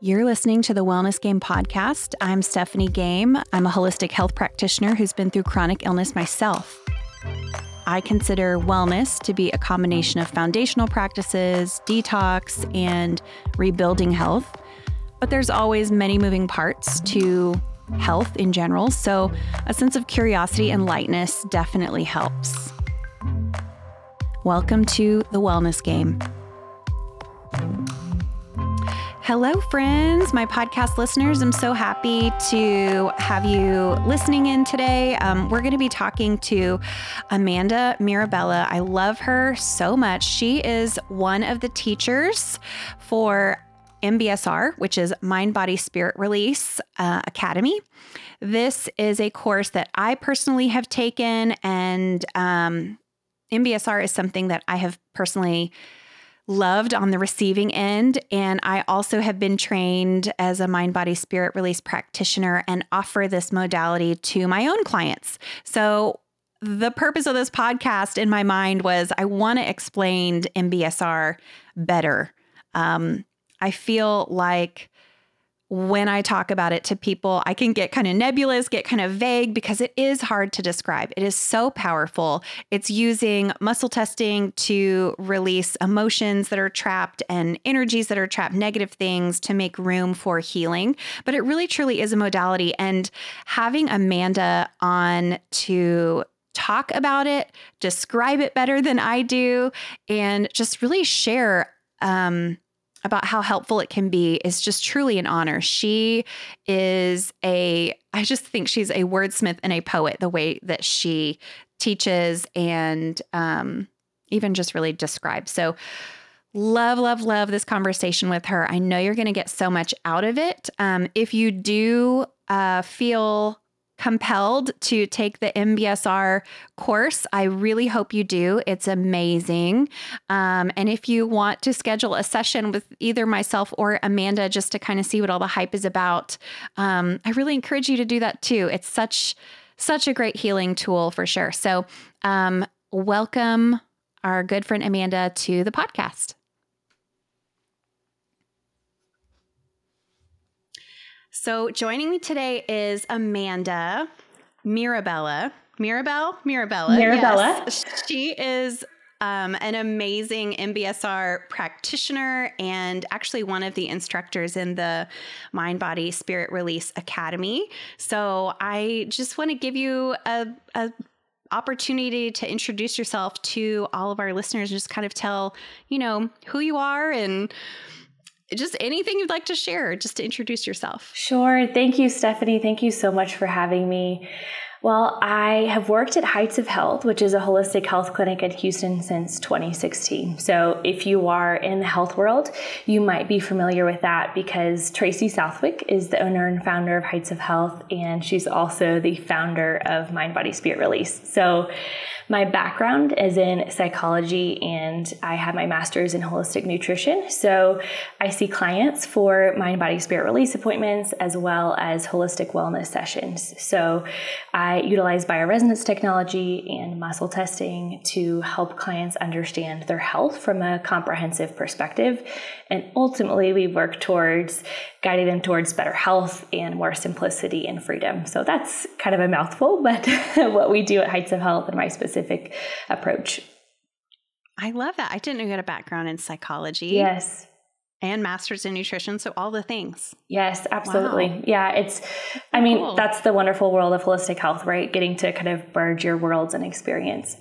You're listening to the Wellness Gahm podcast. I'm Stephanie Gahm. I'm a holistic health practitioner who's been through chronic illness myself. I consider wellness to be a combination of foundational practices, detox, and rebuilding health. But there's always many moving parts to health in general, so a sense of curiosity and lightness definitely helps. Welcome to the Wellness Gahm. Hello, friends, my podcast listeners. I'm so happy to have you listening in today. Um, we're going to be talking to Amanda Mirabella. I love her so much. She is one of the teachers for MBSR, which is Mind Body Spirit Release uh, Academy. This is a course that I personally have taken, and um, MBSR is something that I have personally loved on the receiving end. And I also have been trained as a mind body spirit release practitioner and offer this modality to my own clients. So, the purpose of this podcast in my mind was I want to explain MBSR better. Um, I feel like when I talk about it to people, I can get kind of nebulous, get kind of vague because it is hard to describe. It is so powerful. It's using muscle testing to release emotions that are trapped and energies that are trapped, negative things to make room for healing. But it really truly is a modality. And having Amanda on to talk about it, describe it better than I do, and just really share. Um, about how helpful it can be is just truly an honor. She is a, I just think she's a wordsmith and a poet, the way that she teaches and um, even just really describes. So, love, love, love this conversation with her. I know you're going to get so much out of it. Um, if you do uh, feel compelled to take the MBSR course, I really hope you do. It's amazing. Um, and if you want to schedule a session with either myself or Amanda just to kind of see what all the hype is about, um, I really encourage you to do that too. It's such such a great healing tool for sure. So, um, welcome our good friend Amanda to the podcast. So joining me today is Amanda Mirabella. Mirabelle? Mirabella. Mirabella. Yes. She is um, an amazing MBSR practitioner and actually one of the instructors in the Mind Body Spirit Release Academy. So I just want to give you a, a opportunity to introduce yourself to all of our listeners, just kind of tell, you know, who you are and just anything you'd like to share, just to introduce yourself. Sure. Thank you, Stephanie. Thank you so much for having me. Well, I have worked at Heights of Health, which is a holistic health clinic in Houston since 2016. So, if you are in the health world, you might be familiar with that because Tracy Southwick is the owner and founder of Heights of Health, and she's also the founder of Mind Body Spirit Release. So, my background is in psychology and I have my master's in holistic nutrition. So I see clients for mind, body, spirit release appointments as well as holistic wellness sessions. So I utilize bioresonance technology and muscle testing to help clients understand their health from a comprehensive perspective. And ultimately, we work towards guiding them towards better health and more simplicity and freedom. So that's kind of a mouthful, but what we do at Heights of Health and my specific approach. I love that. I didn't know you had a background in psychology. Yes. And masters in nutrition. So all the things. Yes, absolutely. Wow. Yeah. It's, I mean, cool. that's the wonderful world of holistic health, right? Getting to kind of merge your worlds and experience.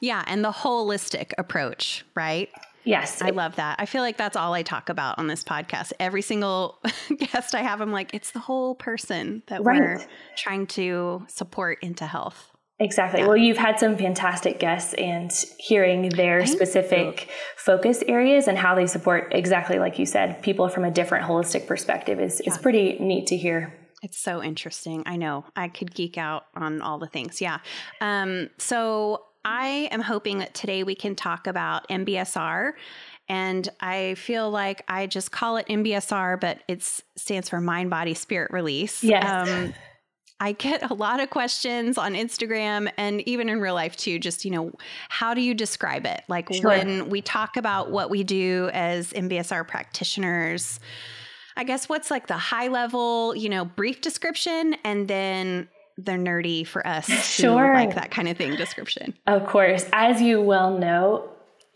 Yeah. And the holistic approach, right? Yes. I love that. I feel like that's all I talk about on this podcast. Every single guest I have, I'm like, it's the whole person that right. we're trying to support into health. Exactly. Yeah. Well, you've had some fantastic guests and hearing their specific focus areas and how they support exactly like you said, people from a different holistic perspective is yeah. is pretty neat to hear. It's so interesting. I know. I could geek out on all the things. Yeah. Um, so I am hoping that today we can talk about MBSR. And I feel like I just call it MBSR, but it stands for Mind, Body, Spirit Release. Yes. Um, I get a lot of questions on Instagram and even in real life too. Just, you know, how do you describe it? Like sure. when we talk about what we do as MBSR practitioners, I guess what's like the high level, you know, brief description and then the nerdy for us sure. like that kind of thing description. Of course. As you well know,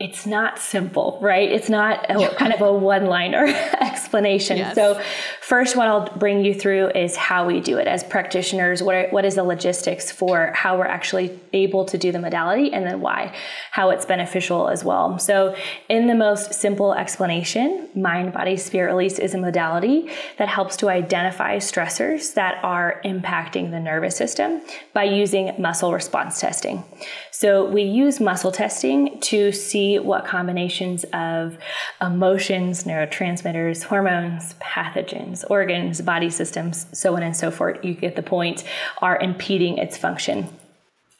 it's not simple, right? It's not a, kind of a one liner explanation. Yes. So, first, what I'll bring you through is how we do it as practitioners. What, are, what is the logistics for how we're actually able to do the modality, and then why, how it's beneficial as well. So, in the most simple explanation, mind, body, spirit release is a modality that helps to identify stressors that are impacting the nervous system by using muscle response testing. So, we use muscle testing to see what combinations of emotions, neurotransmitters, hormones, pathogens, organs, body systems, so on and so forth, you get the point, are impeding its function.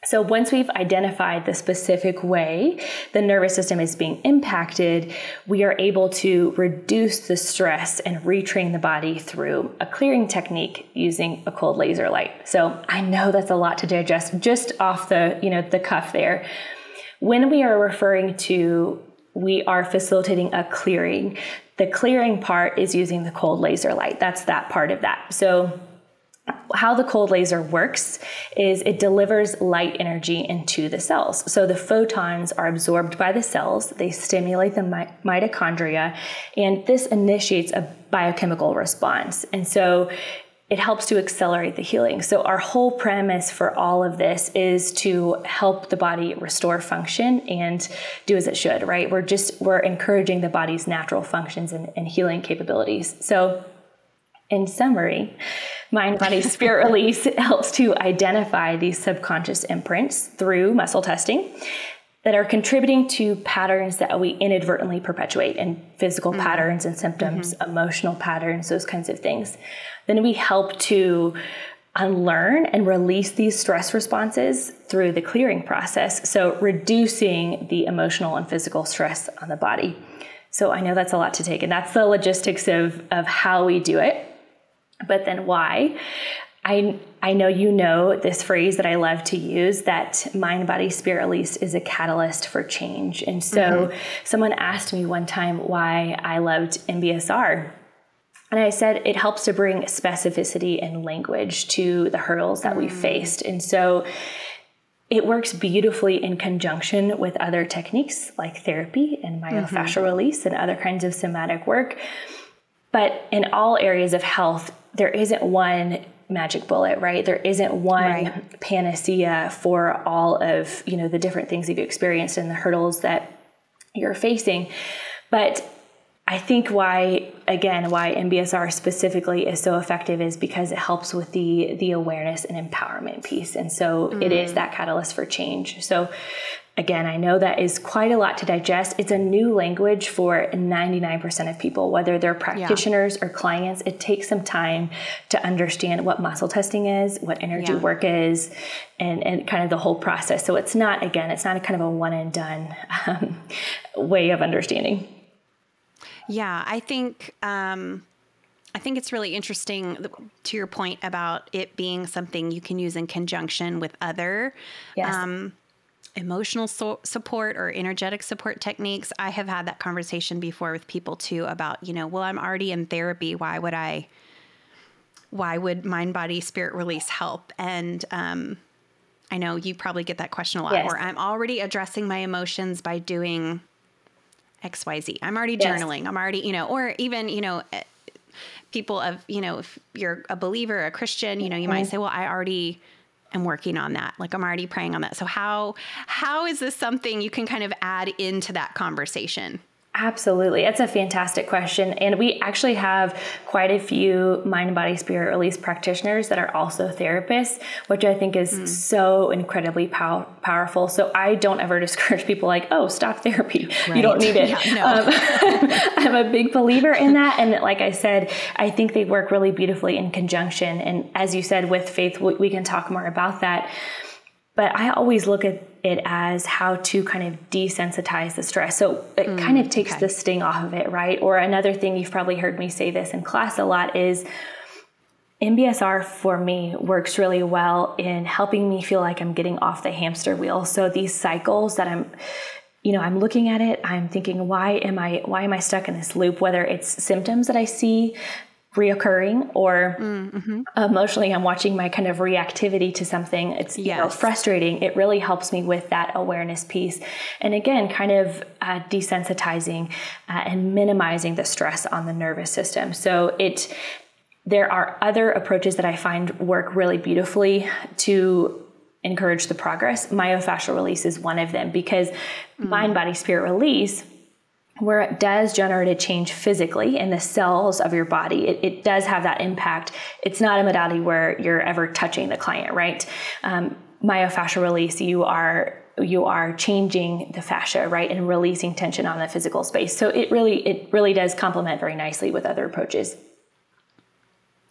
So, once we've identified the specific way the nervous system is being impacted, we are able to reduce the stress and retrain the body through a clearing technique using a cold laser light. So, I know that's a lot to digest just off the, you know, the cuff there. When we are referring to we are facilitating a clearing, the clearing part is using the cold laser light. That's that part of that. So how the cold laser works is it delivers light energy into the cells. So the photons are absorbed by the cells, they stimulate the mitochondria, and this initiates a biochemical response. And so it helps to accelerate the healing. So, our whole premise for all of this is to help the body restore function and do as it should, right? We're just, we're encouraging the body's natural functions and, and healing capabilities. So, in summary, mind body spirit release helps to identify these subconscious imprints through muscle testing that are contributing to patterns that we inadvertently perpetuate and physical mm-hmm. patterns and symptoms, mm-hmm. emotional patterns, those kinds of things. Then we help to unlearn and release these stress responses through the clearing process. So, reducing the emotional and physical stress on the body. So, I know that's a lot to take, and that's the logistics of, of how we do it. But then, why? I, I know you know this phrase that I love to use that mind, body, spirit release is a catalyst for change. And so mm-hmm. someone asked me one time why I loved MBSR. And I said it helps to bring specificity and language to the hurdles that we faced. And so it works beautifully in conjunction with other techniques like therapy and myofascial mm-hmm. release and other kinds of somatic work. But in all areas of health, there isn't one magic bullet, right? There isn't one right. panacea for all of, you know, the different things that you've experienced and the hurdles that you're facing. But I think why again why MBSR specifically is so effective is because it helps with the the awareness and empowerment piece and so mm. it is mm. that catalyst for change. So Again, I know that is quite a lot to digest. It's a new language for 99% of people, whether they're practitioners yeah. or clients. It takes some time to understand what muscle testing is, what energy yeah. work is, and, and kind of the whole process. So it's not, again, it's not a kind of a one and done um, way of understanding. Yeah, I think. Um, I think it's really interesting to your point about it being something you can use in conjunction with other yes. um, emotional so- support or energetic support techniques. I have had that conversation before with people too about, you know, well, I'm already in therapy. Why would I? Why would mind, body, spirit release help? And um, I know you probably get that question a lot. Yes. Or I'm already addressing my emotions by doing X, Y, Z. I'm already yes. journaling. I'm already, you know, or even, you know, eh, people of, you know, if you're a believer, a Christian, you know, you mm-hmm. might say, well, I already am working on that. Like I'm already praying on that. So how how is this something you can kind of add into that conversation? Absolutely. It's a fantastic question. And we actually have quite a few mind, body, spirit release practitioners that are also therapists, which I think is mm. so incredibly pow- powerful. So I don't ever discourage people like, oh, stop therapy. Right. You don't need it. Yeah, no. um, I'm a big believer in that. And like I said, I think they work really beautifully in conjunction. And as you said, with faith, we can talk more about that. But I always look at it as how to kind of desensitize the stress. So it mm, kind of takes okay. the sting off of it, right? Or another thing you've probably heard me say this in class a lot is MBSR for me works really well in helping me feel like I'm getting off the hamster wheel. So these cycles that I'm you know, I'm looking at it, I'm thinking why am I why am I stuck in this loop whether it's symptoms that I see reoccurring or mm-hmm. emotionally I'm watching my kind of reactivity to something, it's yes. you know, frustrating. It really helps me with that awareness piece. And again, kind of uh, desensitizing uh, and minimizing the stress on the nervous system. So it, there are other approaches that I find work really beautifully to encourage the progress. Myofascial release is one of them because mm. mind, body, spirit release where it does generate a change physically in the cells of your body, it, it, does have that impact. It's not a modality where you're ever touching the client, right? Um, myofascial release, you are you are changing the fascia, right, and releasing tension on the physical space. So it really it really does complement very nicely with other approaches.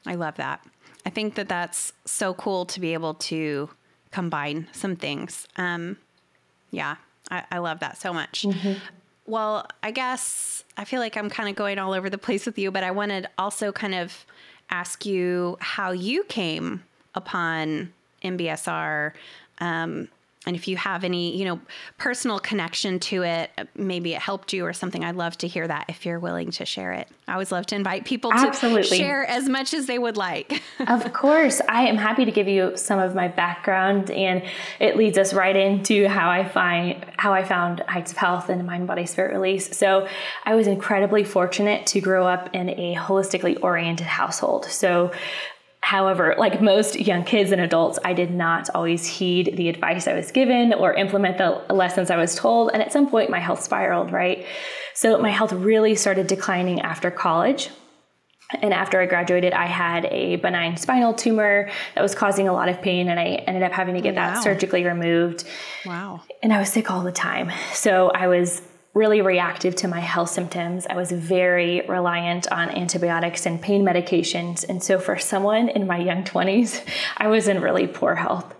I love that. I think that that's so cool to be able to combine some things. Um, yeah, I, I, love that so much. Mm-hmm. Well, I guess I feel like I'm kind of going all over the place with you, but I wanted also kind of ask you how you came upon MBSR. Um, and if you have any, you know, personal connection to it, uh, maybe it helped you or something, I'd love to hear that if you're willing to share it. I always love to invite people Absolutely. to share as much as they would like. of course. I am happy to give you some of my background and it leads us right into how I find how I found Heights of Health and Mind Body Spirit Release. So I was incredibly fortunate to grow up in a holistically oriented household. So However, like most young kids and adults, I did not always heed the advice I was given or implement the lessons I was told. And at some point, my health spiraled, right? So my health really started declining after college. And after I graduated, I had a benign spinal tumor that was causing a lot of pain, and I ended up having to get oh, wow. that surgically removed. Wow. And I was sick all the time. So I was really reactive to my health symptoms. I was very reliant on antibiotics and pain medications. And so, for someone in my young 20s, I was in really poor health.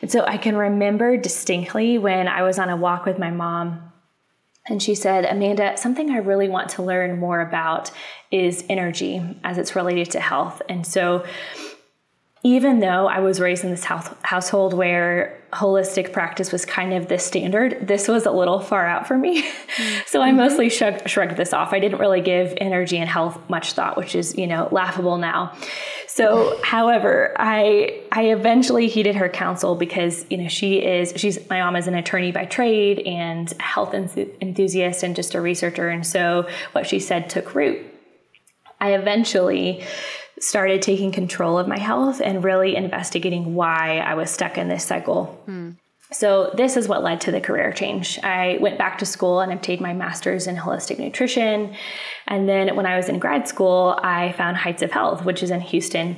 And so, I can remember distinctly when I was on a walk with my mom. And she said, Amanda, something I really want to learn more about is energy as it's related to health. And so, even though I was raised in this house, household where holistic practice was kind of the standard, this was a little far out for me. Mm-hmm. so I mostly shrugged, shrugged this off. I didn't really give energy and health much thought, which is, you know, laughable now. So, however, I I eventually heeded her counsel because, you know, she is she's my mom is an attorney by trade and health enthusiast and just a researcher and so what she said took root. I eventually started taking control of my health and really investigating why I was stuck in this cycle. Hmm. So, this is what led to the career change. I went back to school and obtained my master's in holistic nutrition. And then, when I was in grad school, I found Heights of Health, which is in Houston.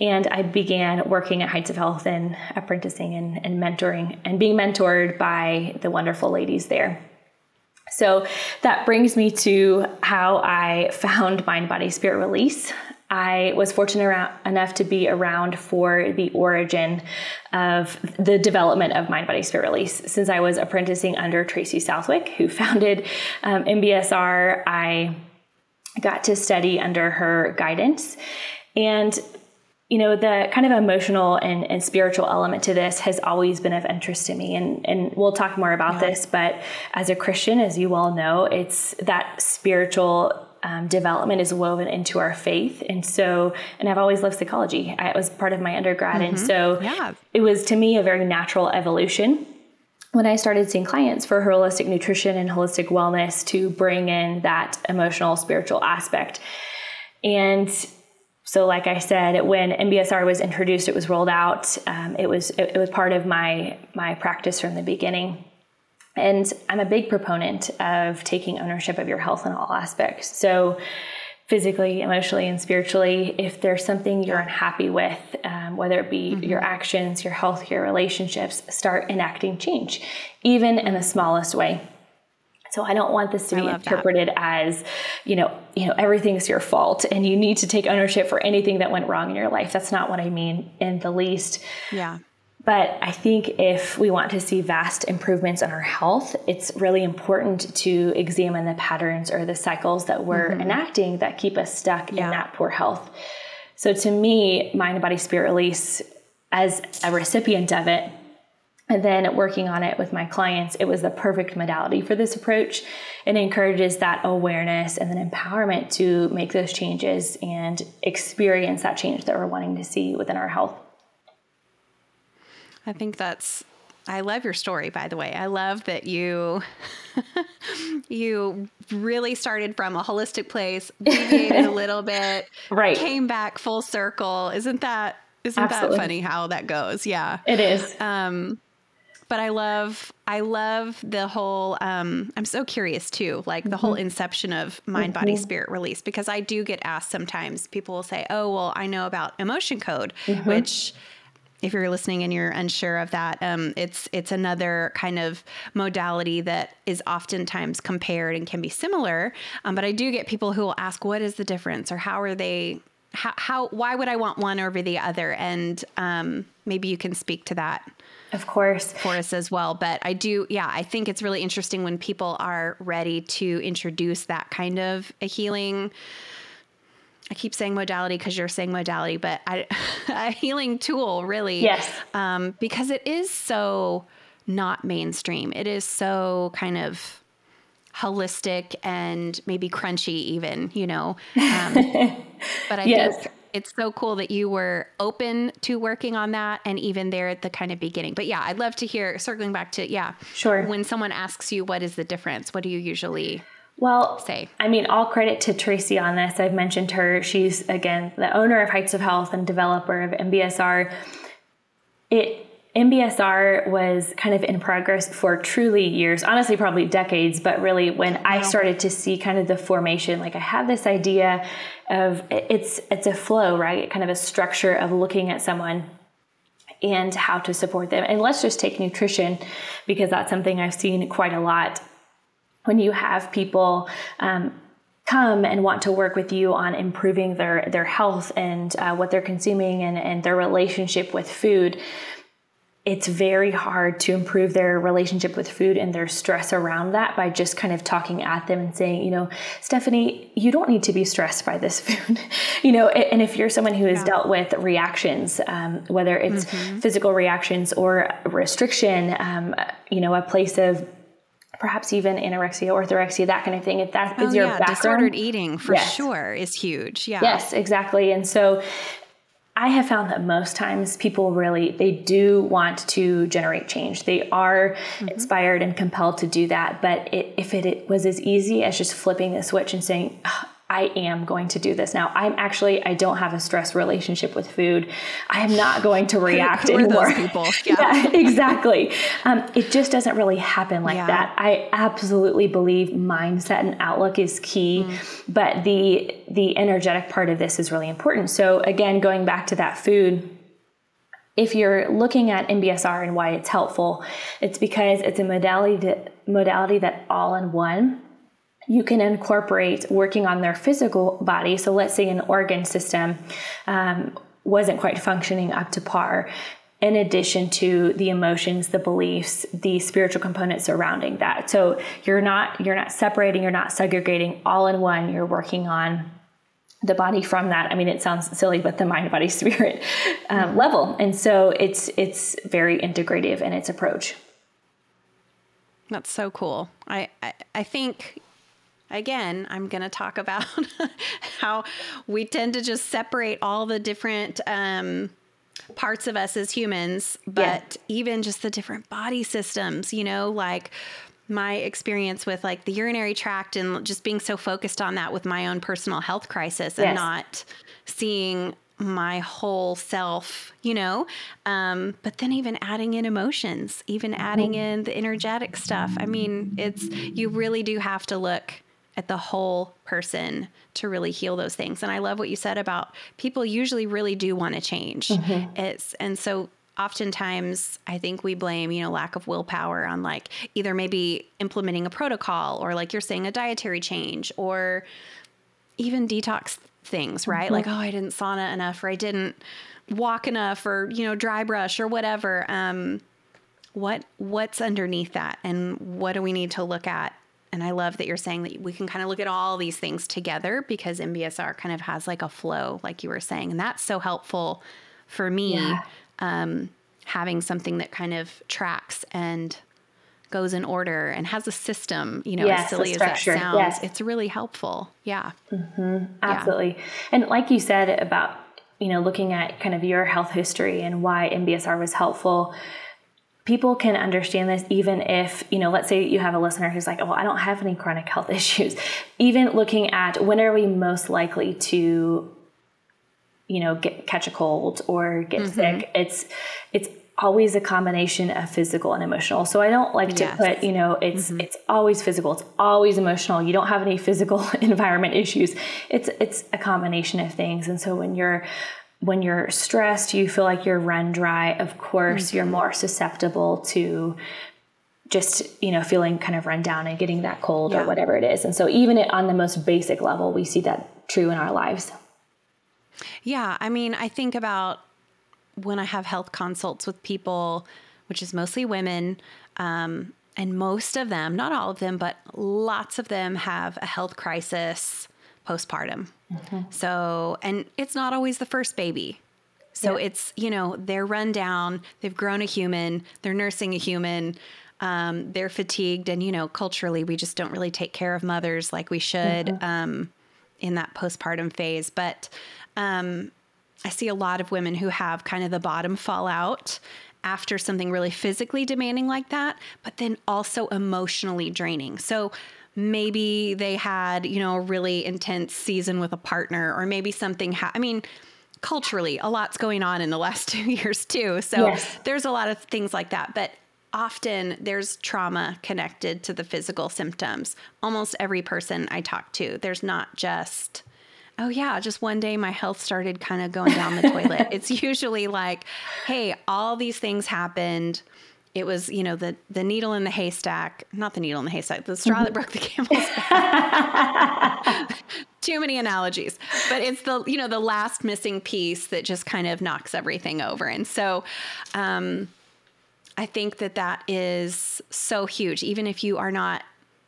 And I began working at Heights of Health and apprenticing and, and mentoring and being mentored by the wonderful ladies there. So that brings me to how I found Mind Body Spirit Release. I was fortunate enough to be around for the origin of the development of Mind Body Spirit Release. Since I was apprenticing under Tracy Southwick, who founded um, MBSR, I got to study under her guidance. And you know, the kind of emotional and, and spiritual element to this has always been of interest to me. And, and we'll talk more about yeah. this, but as a Christian, as you all know, it's that spiritual um, development is woven into our faith. And so, and I've always loved psychology. I, it was part of my undergrad. Mm-hmm. And so yeah. it was to me a very natural evolution when I started seeing clients for holistic nutrition and holistic wellness to bring in that emotional, spiritual aspect. And so, like I said, when MBSR was introduced, it was rolled out. Um, it was it, it was part of my my practice from the beginning. And I'm a big proponent of taking ownership of your health in all aspects. So, physically, emotionally, and spiritually, if there's something you're unhappy with, um, whether it be mm-hmm. your actions, your health, your relationships, start enacting change, even in the smallest way. So I don't want this to be interpreted that. as, you know, you know, everything's your fault and you need to take ownership for anything that went wrong in your life. That's not what I mean in the least. Yeah. But I think if we want to see vast improvements in our health, it's really important to examine the patterns or the cycles that we're mm-hmm. enacting that keep us stuck yeah. in that poor health. So to me, mind, body, spirit release, as a recipient of it, and then working on it with my clients, it was the perfect modality for this approach. It encourages that awareness and then empowerment to make those changes and experience that change that we're wanting to see within our health. I think that's I love your story by the way. I love that you you really started from a holistic place, deviated a little bit, right. came back full circle. Isn't that isn't Absolutely. that funny how that goes? Yeah. It is. Um but I love I love the whole um, I'm so curious too, like the mm-hmm. whole inception of mind mm-hmm. body spirit release because I do get asked sometimes people will say, "Oh, well, I know about emotion code," mm-hmm. which if you're listening and you're unsure of that, um, it's it's another kind of modality that is oftentimes compared and can be similar. Um, but I do get people who will ask, "What is the difference?" or "How are they?" How, how why would I want one over the other? And um, maybe you can speak to that. Of course. For us as well. But I do, yeah, I think it's really interesting when people are ready to introduce that kind of a healing. I keep saying modality because you're saying modality, but I, a healing tool, really. Yes. Um, because it is so not mainstream. It is so kind of holistic and maybe crunchy, even, you know. Um, but I yes. think it's so cool that you were open to working on that and even there at the kind of beginning. But yeah, I'd love to hear circling back to yeah. Sure. When someone asks you what is the difference, what do you usually well, say? I mean, all credit to Tracy on this. I've mentioned her. She's again the owner of Heights of Health and developer of MBSR. It MBSR was kind of in progress for truly years, honestly, probably decades, but really when I started to see kind of the formation, like I had this idea of it's it's a flow, right? Kind of a structure of looking at someone and how to support them. And let's just take nutrition because that's something I've seen quite a lot. When you have people um, come and want to work with you on improving their their health and uh, what they're consuming and, and their relationship with food it's very hard to improve their relationship with food and their stress around that by just kind of talking at them and saying, you know, Stephanie, you don't need to be stressed by this food. you know, and if you're someone who has yeah. dealt with reactions, um, whether it's mm-hmm. physical reactions or restriction, um, you know, a place of perhaps even anorexia, orthorexia, that kind of thing. If that is oh, your yeah. background, disordered eating for yes. sure is huge. Yeah. Yes, exactly. And so I have found that most times people really they do want to generate change. They are mm-hmm. inspired and compelled to do that. But it, if it, it, was as easy as just flipping the switch and saying, I am going to do this now. I'm actually I don't have a stress relationship with food. I am not going to react who, who anymore. people? Yeah, yeah exactly. Um, it just doesn't really happen like yeah. that. I absolutely believe mindset and outlook is key, mm. but the the energetic part of this is really important. So again, going back to that food if you're looking at MBSR and why it's helpful, it's because it's a modality modality that all in one you can incorporate working on their physical body. So, let's say an organ system um, wasn't quite functioning up to par. In addition to the emotions, the beliefs, the spiritual components surrounding that, so you're not you're not separating, you're not segregating, all in one. You're working on the body from that. I mean, it sounds silly, but the mind, body, spirit um, level, and so it's it's very integrative in its approach. That's so cool. I, I, I think again, I'm going to talk about how we tend to just separate all the different um, parts of us as humans, but yeah. even just the different body systems, you know, like my experience with like the urinary tract and just being so focused on that with my own personal health crisis and not seeing my whole self, you know. Um, but then even adding in emotions, even adding in the energetic stuff. I mean, it's you really do have to look at the whole person to really heal those things. And I love what you said about people usually really do want to change. Mm-hmm. It's and so oftentimes I think we blame, you know, lack of willpower on like either maybe implementing a protocol or like you're saying a dietary change or even detox things, right? Mm-hmm. Like, oh, I didn't sauna enough or I didn't walk enough or, you know, dry brush or whatever. Um, what what's underneath that and what do we need to look at and I love that you're saying that we can kind of look at all these things together because MBSR kind of has like a flow, like you were saying. And that's so helpful for me. Yeah. Um, having something that kind of tracks and goes in order and has a system, you know, yes, as silly as that sounds, yes. it's really helpful. Yeah. Mm-hmm. Absolutely. Yeah. And like you said about, you know, looking at kind of your health history and why MBSR was helpful, people can understand this even if, you know, let's say you have a listener who's like, oh, well, I don't have any chronic health issues. Even looking at when are we most likely to you know get catch a cold or get mm-hmm. sick it's it's always a combination of physical and emotional. So I don't like to yes. put, you know, it's mm-hmm. it's always physical, it's always emotional. You don't have any physical environment issues. It's it's a combination of things. And so when you're when you're stressed, you feel like you're run dry, of course, mm-hmm. you're more susceptible to just you know feeling kind of run down and getting that cold yeah. or whatever it is and so even on the most basic level we see that true in our lives yeah i mean i think about when I have health consults with people, which is mostly women, um, and most of them, not all of them, but lots of them have a health crisis postpartum. Mm-hmm. So, and it's not always the first baby. So yeah. it's, you know, they're run down, they've grown a human, they're nursing a human, um, they're fatigued. And, you know, culturally, we just don't really take care of mothers like we should mm-hmm. um, in that postpartum phase. But um, I see a lot of women who have kind of the bottom fall out after something really physically demanding like that, but then also emotionally draining. So maybe they had, you know, a really intense season with a partner, or maybe something, ha- I mean, culturally, a lot's going on in the last two years too. So yes. there's a lot of things like that. But often there's trauma connected to the physical symptoms. Almost every person I talk to, there's not just oh yeah, just one day my health started kind of going down the toilet. It's usually like, hey, all these things happened. It was, you know, the the needle in the haystack, not the needle in the haystack, the straw that broke the camel's back. Too many analogies, but it's the you know the last missing piece that just kind of knocks everything over. And so, um, I think that that is so huge. Even if you are not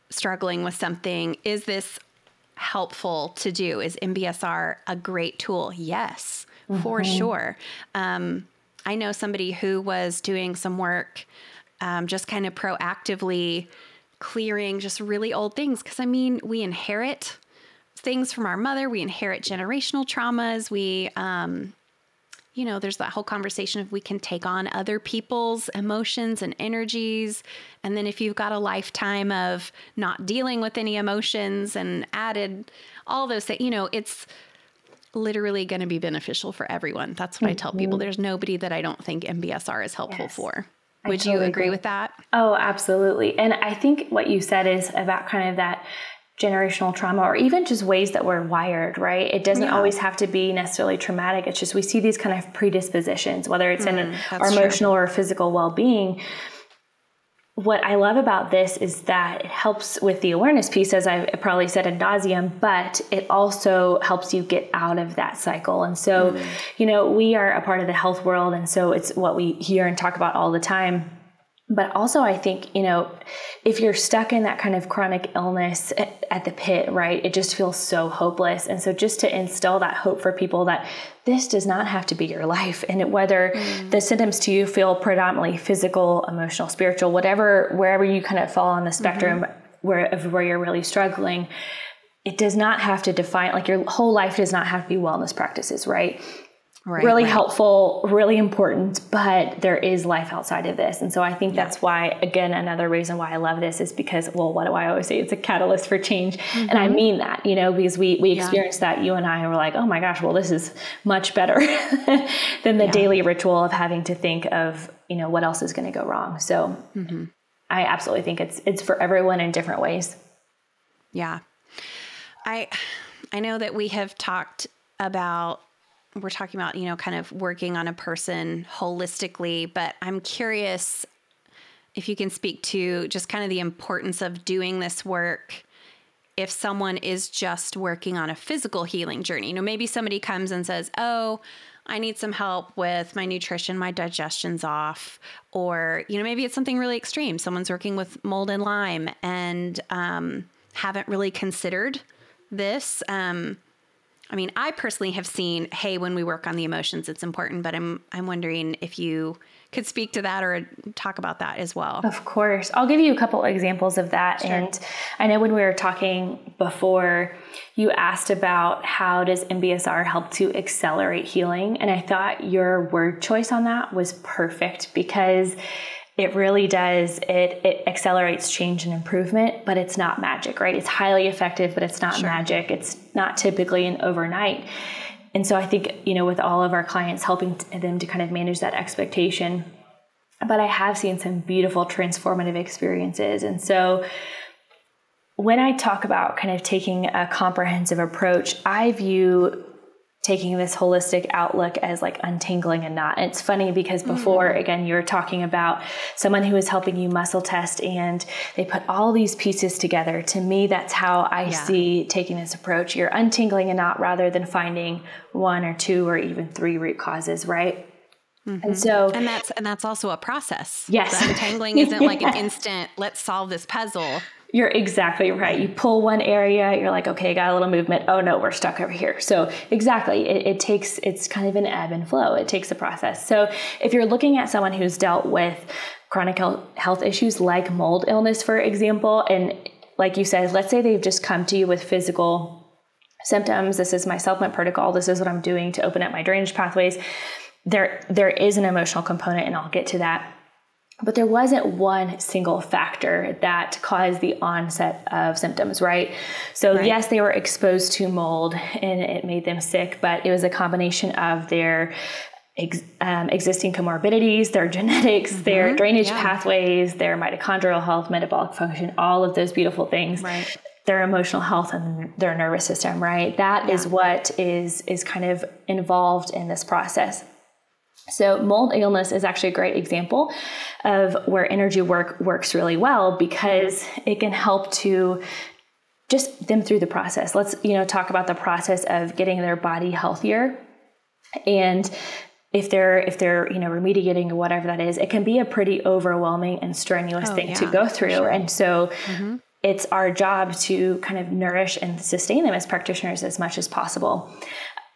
struggling with something, is this helpful to do. Is MBSR a great tool? Yes, mm-hmm. for sure. Um, I know somebody who was doing some work um, just kind of proactively clearing just really old things. Because I mean, we inherit things from our mother, we inherit generational traumas, we um, you know, there's that whole conversation of we can take on other people's emotions and energies. And then if you've got a lifetime of not dealing with any emotions and added all those things, you know, it's literally going to be beneficial for everyone. That's what mm-hmm. I tell people. Mm-hmm. There's nobody that I don't think MBSR is helpful yes. for. Would totally you agree, agree with that? Oh, absolutely. And I think what you said is about kind of that generational trauma or even just ways that we're wired, right? It doesn't yeah. always have to be necessarily traumatic. It's just we see these kind of predispositions, whether it's mm, in our emotional true. or physical well being. What I love about this is that it helps with the awareness piece, as I probably said ad nauseum, but it also helps you get out of that cycle. And so, mm. you know, we are a part of the health world, and so it's what we hear and talk about all the time but also, I think, you know, if you're stuck in that kind of chronic illness at the pit, right, it just feels so hopeless. And so, just to instill that hope for people that this does not have to be your life, and whether mm. the symptoms to you feel predominantly physical, emotional, spiritual, whatever, wherever you kind of fall on the spectrum mm-hmm. where, of where you're really struggling, it does not have to define, like, your whole life does not have to be wellness practices, right? Right, really right. helpful, really important, but there is life outside of this. And so I think yeah. that's why, again, another reason why I love this is because, well, what do I always say? It's a catalyst for change. Mm-hmm. And I mm-hmm. mean that, you know, because we, we experienced yeah. that, you and I were like, oh my gosh, well, this is much better than the yeah. daily ritual of having to think of, you know, what else is going to go wrong. So mm-hmm. I absolutely think it's, it's for everyone in different ways. Yeah. I, I know that we have talked about we're talking about, you know, kind of working on a person holistically, but I'm curious if you can speak to just kind of the importance of doing this work if someone is just working on a physical healing journey. You know, maybe somebody comes and says, "Oh, I need some help with my nutrition, my digestion's off," or you know, maybe it's something really extreme. Someone's working with mold and Lyme and um, haven't really considered this. Um, I mean, I personally have seen, hey, when we work on the emotions, it's important, but I'm I'm wondering if you could speak to that or talk about that as well. Of course. I'll give you a couple examples of that. Sure. And I know when we were talking before, you asked about how does MBSR help to accelerate healing? And I thought your word choice on that was perfect because it really does it it accelerates change and improvement but it's not magic right it's highly effective but it's not sure. magic it's not typically an overnight and so I think, you know, with all of our clients, helping them to kind of manage that expectation. But I have seen some beautiful transformative experiences. And so when I talk about kind of taking a comprehensive approach, I view taking this holistic outlook as like untangling a knot. And it's funny because before, mm-hmm. again, you were talking about someone who is helping you muscle test and they put all these pieces together. To me, that's how I yeah. see taking this approach. You're untangling a knot rather than finding one or two or even three root causes, right? Mm-hmm. And so, and that's and that's also a process. Yes, untangling isn't like an instant. Let's solve this puzzle. You're exactly right. You pull one area, you're like, okay, got a little movement. Oh no, we're stuck over here. So exactly, it, it, takes, it's kind of an ebb and flow. It takes a process. So if you're looking at someone who's dealt with chronic health issues like mold illness, for example, and like you said, let's say they've just come to you with physical symptoms. This is my supplement protocol. This is what I'm doing to open up my drainage pathways. There, there is an emotional component, and I'll get to that but there wasn't one single factor that caused the onset of symptoms, right? So, right. yes, they were exposed to mold and it made them sick, but it was a combination of their ex, um, existing comorbidities, their genetics, mm-hmm. their drainage yeah. pathways, their mitochondrial health, metabolic function, all of those beautiful things. Right. Their emotional health and their nervous system, right? That yeah. is what is is kind of involved in this process. So, mold illness is actually a great example of where energy work works really well because it can help to just them through the process. Let's, you know, talk about the process of getting their body healthier. And if they're if they're you know remediating or whatever that is, it can be a pretty overwhelming and strenuous oh, thing yeah, to go through. Sure. And so mm-hmm. it's our job to kind of nourish and sustain them as practitioners as much as possible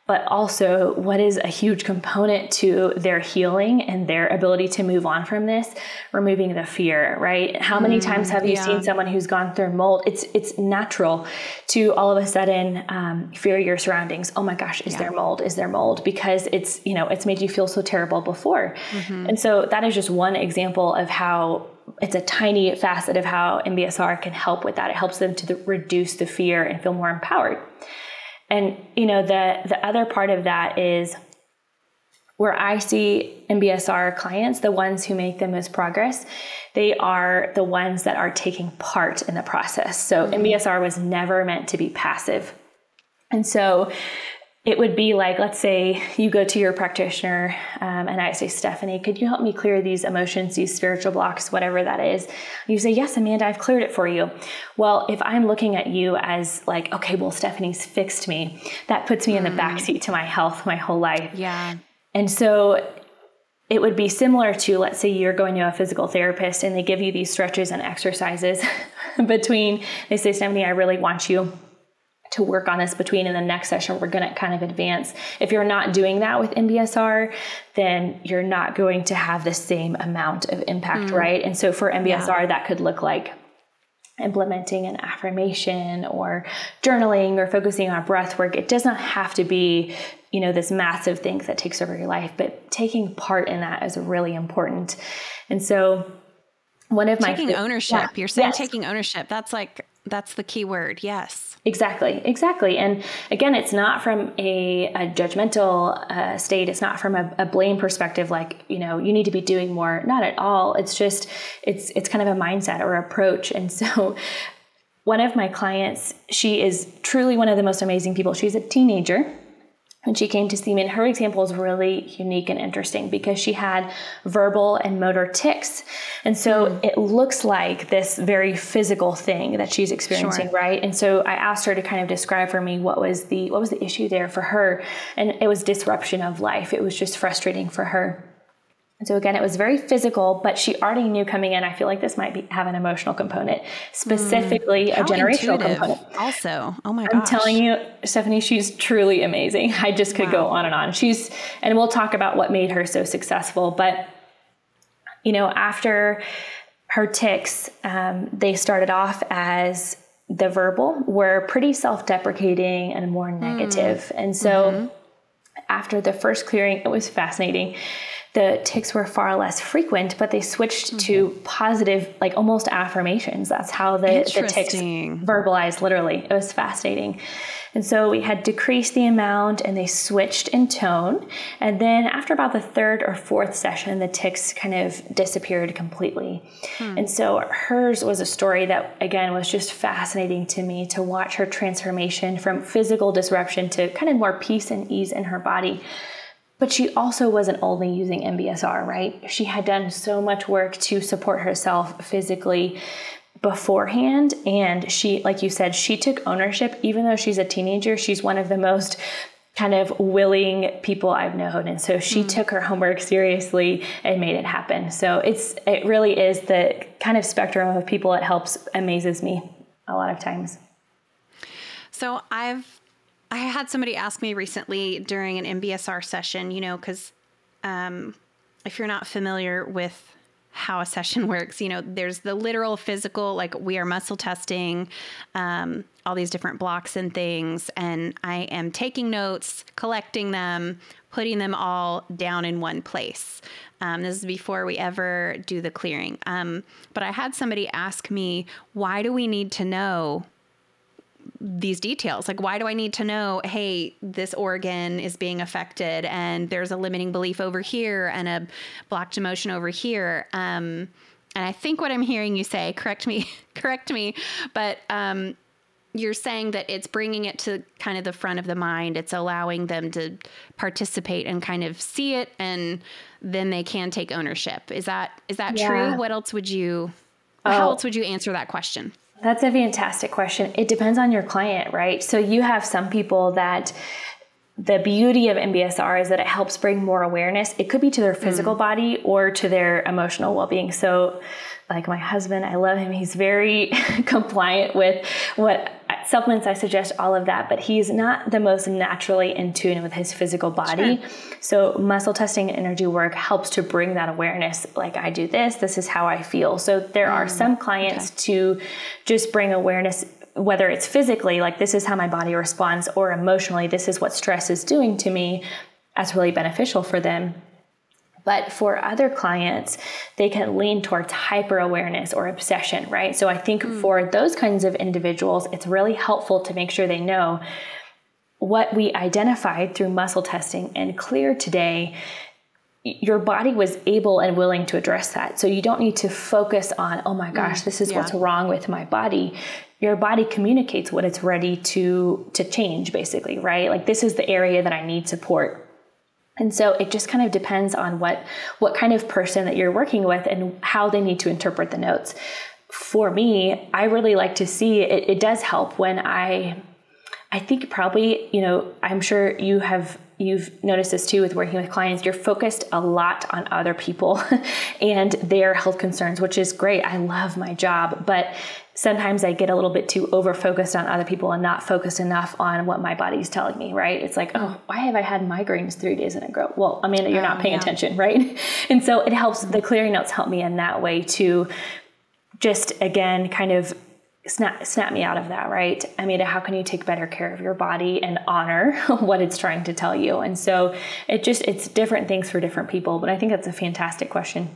but also what is a huge component to their healing and their ability to move on from this removing the fear right how many mm, times have you yeah. seen someone who's gone through mold it's it's natural to all of a sudden um, fear your surroundings oh my gosh is yeah. there mold is there mold because it's you know it's made you feel so terrible before mm-hmm. and so that is just one example of how it's a tiny facet of how MBSR can help with that. It helps them to the, reduce the fear and feel more empowered. And you know, the the other part of that is where I see MBSR clients, the ones who make the most progress, they are the ones that are taking part in the process. So mm-hmm. MBSR was never meant to be passive. And so it would be like, let's say you go to your practitioner um, and I say, Stephanie, could you help me clear these emotions, these spiritual blocks, whatever that is? You say, Yes, Amanda, I've cleared it for you. Well, if I'm looking at you as like, okay, well, Stephanie's fixed me, that puts me mm. in the mm. backseat to my health my whole life. Yeah. And so it would be similar to, let's say you're going to a physical therapist and they give you these stretches and exercises between, they say, Stephanie, I really want you to work on this between in the next session we're going to kind of advance if you're not doing that with mbsr then you're not going to have the same amount of impact mm. right and so for mbsr yeah. that could look like implementing an affirmation or journaling or focusing on breath work it does not have to be you know this massive thing that takes over your life but taking part in that is really important and so one of taking my taking ownership yeah, you're saying yes. taking ownership that's like that's the key word yes Exactly, exactly. And again, it's not from a, a judgmental uh, state. It's not from a, a, blame perspective, like you know you need to be doing more. Not at all. It's just it's it's kind of a mindset or approach. And so, one of my clients, she is truly one of the most amazing people. She's a teenager when she came to see me. And her example is really unique and interesting because she had verbal and motor tics. And so mm. it looks like this very physical thing that she's experiencing, sure. right? And so I asked her to kind of describe for me what was the what was the issue there for her. And it was disruption of life. It was just frustrating for her. And so again, it was very physical, but she already knew coming in. I feel like this might be, have an emotional component, specifically mm, a generational component. Also, oh my gosh! I'm telling you, Stephanie, she's truly amazing. I just could wow. go on and on. She's, and we'll talk about what made her so successful. But you know, after her tics, um, they started off as the verbal were pretty self-deprecating and more negative. Mm. And so mm-hmm. after the first clearing, it was fascinating the tics were far less frequent, but they switched mm-hmm. to positive, like almost affirmations. That's how the, the tics verbalized literally. It was fascinating. And so we had decreased the amount and they switched in tone. And then after about the third or fourth session, the tics kind of disappeared completely. Hmm. And so hers was a story that, again, was just fascinating to me to watch her transformation from physical disruption to kind of more peace and ease in her body. But she also wasn't only using MBSR, right? She had done so much work to support herself physically beforehand. And she, like you said, she took ownership. Even though she's a teenager, she's one of the most kind of willing people I've known. And so she mm. took her homework seriously and made it happen. So it's, it really is the kind of spectrum of people it helps amazes me a lot of times. So I've I had somebody ask me recently during an MBSR session, you know, because um, if you're not familiar with how a session works, you know, there's the literal physical, like we are muscle testing, um, all these different blocks and things. And I am taking notes, collecting them, putting them all down in one place. Um, this is before we ever do the clearing. Um, but I had somebody ask me, why do we need to know these details. Like, why do I need to know, hey, this organ is being affected and there's a limiting belief over here and a blocked emotion over here? Um, and I think what I'm hearing you say, correct me, correct me, but um, you're saying that it's bringing it to kind of the front of the mind. It's allowing them to participate and kind of see it, and then they can take ownership. Is that is that yeah. true? What else would you? Oh. How else would you answer that question? That's a fantastic question. It depends on your client, right? So you have some people that the beauty of MBSR is that it helps bring more awareness. It could be to their physical mm. body or to their emotional well being. So, like my husband, I love him. He's very compliant with what supplements I suggest, all of that, but he's not the most naturally in tune with his physical body. Sure. So, muscle testing and energy work helps to bring that awareness. Like, I do this, this is how I feel. So, there mm. are some clients okay. to just bring awareness whether it's physically, like this is how my body responds, or emotionally, this is what stress is doing to me, that's really beneficial for them. But for other clients, they can lean towards hyper awareness or obsession, right? So I think mm. for those kinds of individuals, it's really helpful to make sure they know what we identified through muscle testing and clear today your body was able and willing to address that. So you don't need to focus on, oh my gosh, mm, this is yeah. what's wrong with my body your body communicates what it's ready to to change basically right like this is the area that i need support and so it just kind of depends on what what kind of person that you're working with and how they need to interpret the notes. For me i really like to see it, it does help when i i think probably you know i'm sure you have you've noticed this too with working with clients you're focused a lot on other people and their health concerns which is great. I love my job but sometimes I get a little bit too over focused on other people and not focused enough on what my body's telling me, right? It's like, oh, why have I had migraines three days in a row? Well, Amanda, you're not oh, paying yeah. attention, right? And so it helps, the clearing notes help me in that way to just, again, kind of snap, snap me out of that, right? I mean, how can you take better care of your body and honor what it's trying to tell you? And so it just, it's different things for different people, but I think that's a fantastic question.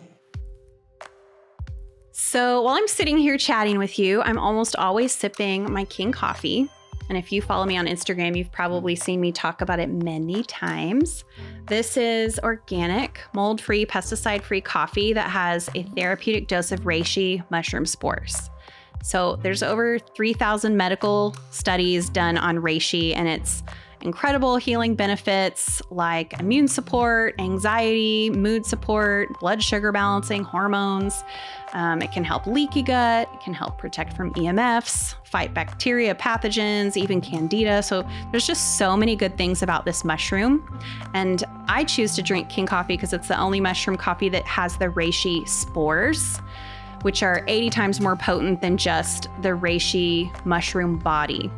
So while I'm sitting here chatting with you, I'm almost always sipping my King coffee. And if you follow me on Instagram, you've probably seen me talk about it many times. This is organic, mold free, pesticide free coffee that has a therapeutic dose of reishi mushroom spores. So there's over 3,000 medical studies done on reishi, and it's incredible healing benefits like immune support, anxiety, mood support, blood sugar balancing, hormones. Um, it can help leaky gut, it can help protect from EMFs, fight bacteria, pathogens, even candida. So there's just so many good things about this mushroom. And I choose to drink king coffee because it's the only mushroom coffee that has the reishi spores, which are 80 times more potent than just the reishi mushroom body.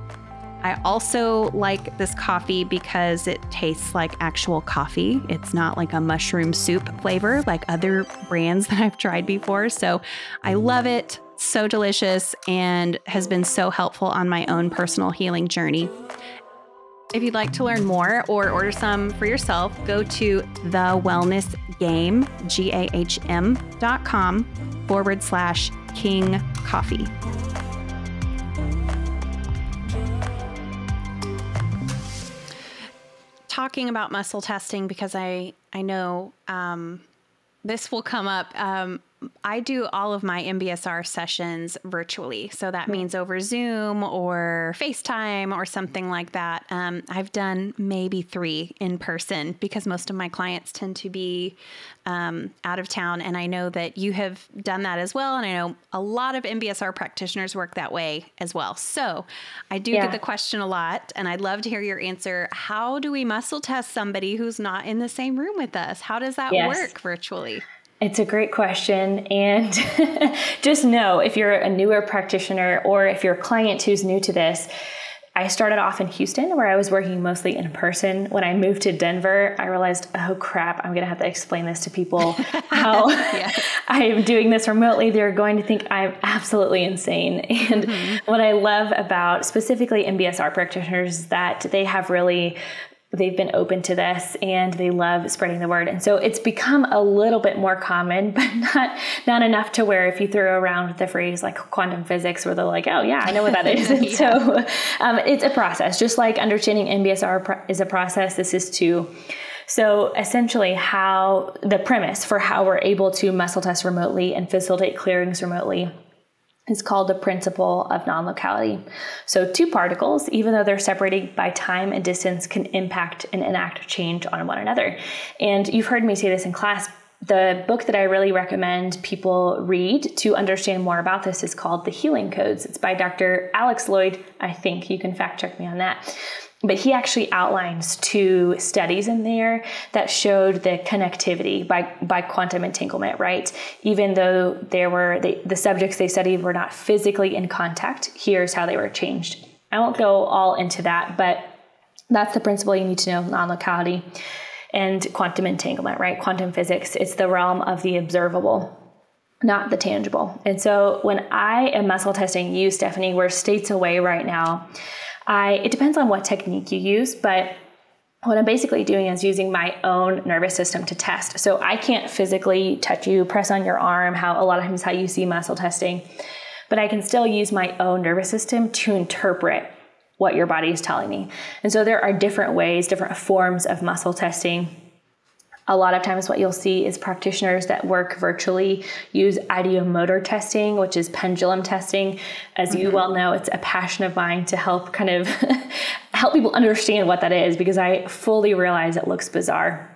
I also like this coffee because it tastes like actual coffee. It's not like a mushroom soup flavor like other brands that I've tried before. So I love it. So delicious and has been so helpful on my own personal healing journey. If you'd like to learn more or order some for yourself, go to the wellness Gahm, G A H M dot com forward slash king coffee. Talking about muscle testing because I I know um, this will come up. Um, I do all of my MBSR sessions virtually. So that means over Zoom or FaceTime or something like that. Um, I've done maybe three in person because most of my clients tend to be um, out of town. And I know that you have done that as well. And I know a lot of MBSR practitioners work that way as well. So I do yeah. get the question a lot, and I'd love to hear your answer. How do we muscle test somebody who's not in the same room with us? How does that yes. work virtually? It's a great question. And just know if you're a newer practitioner or if you're a client who's new to this, I started off in Houston where I was working mostly in person. When I moved to Denver, I realized, oh crap, I'm going to have to explain this to people how I am doing this remotely. They're going to think I'm absolutely insane. And mm-hmm. what I love about specifically MBSR practitioners is that they have really they've been open to this and they love spreading the word. And so it's become a little bit more common, but not not enough to where if you throw around the phrase like quantum physics, where they're like, oh yeah, I know what that is. yeah. So um, it's a process, just like understanding MBSR is a process. This is too. So essentially, how the premise for how we're able to muscle test remotely and facilitate clearings remotely is called the principle of non locality. So, two particles, even though they're separated by time and distance, can impact and enact change on one another. And you've heard me say this in class. The book that I really recommend people read to understand more about this is called The Healing Codes. It's by Dr. Alex Loyd, I think you can fact check me on that but he actually outlines two studies in there that showed the connectivity by, by quantum entanglement right? Even though there were they, the subjects they studied were not physically in contact here's how they were changed. I won't go all into that but that's the principle you need to know non-locality and quantum entanglement right? Quantum physics it's the realm of the observable not the tangible. And so when i am muscle testing you stephanie we're states away right now I it depends on what technique you use, but what I'm basically doing is using my own nervous system to test. So I can't physically touch you, press on your arm, how a lot of times how you see muscle testing, but I can still use my own nervous system to interpret what your body is telling me. And so there are different ways, different forms of muscle testing a lot of times, what you'll see is practitioners that work virtually use ideomotor testing, which is pendulum testing. As mm-hmm. you well know, it's a passion of mine to help kind of help people understand what that is because I fully realize it looks bizarre.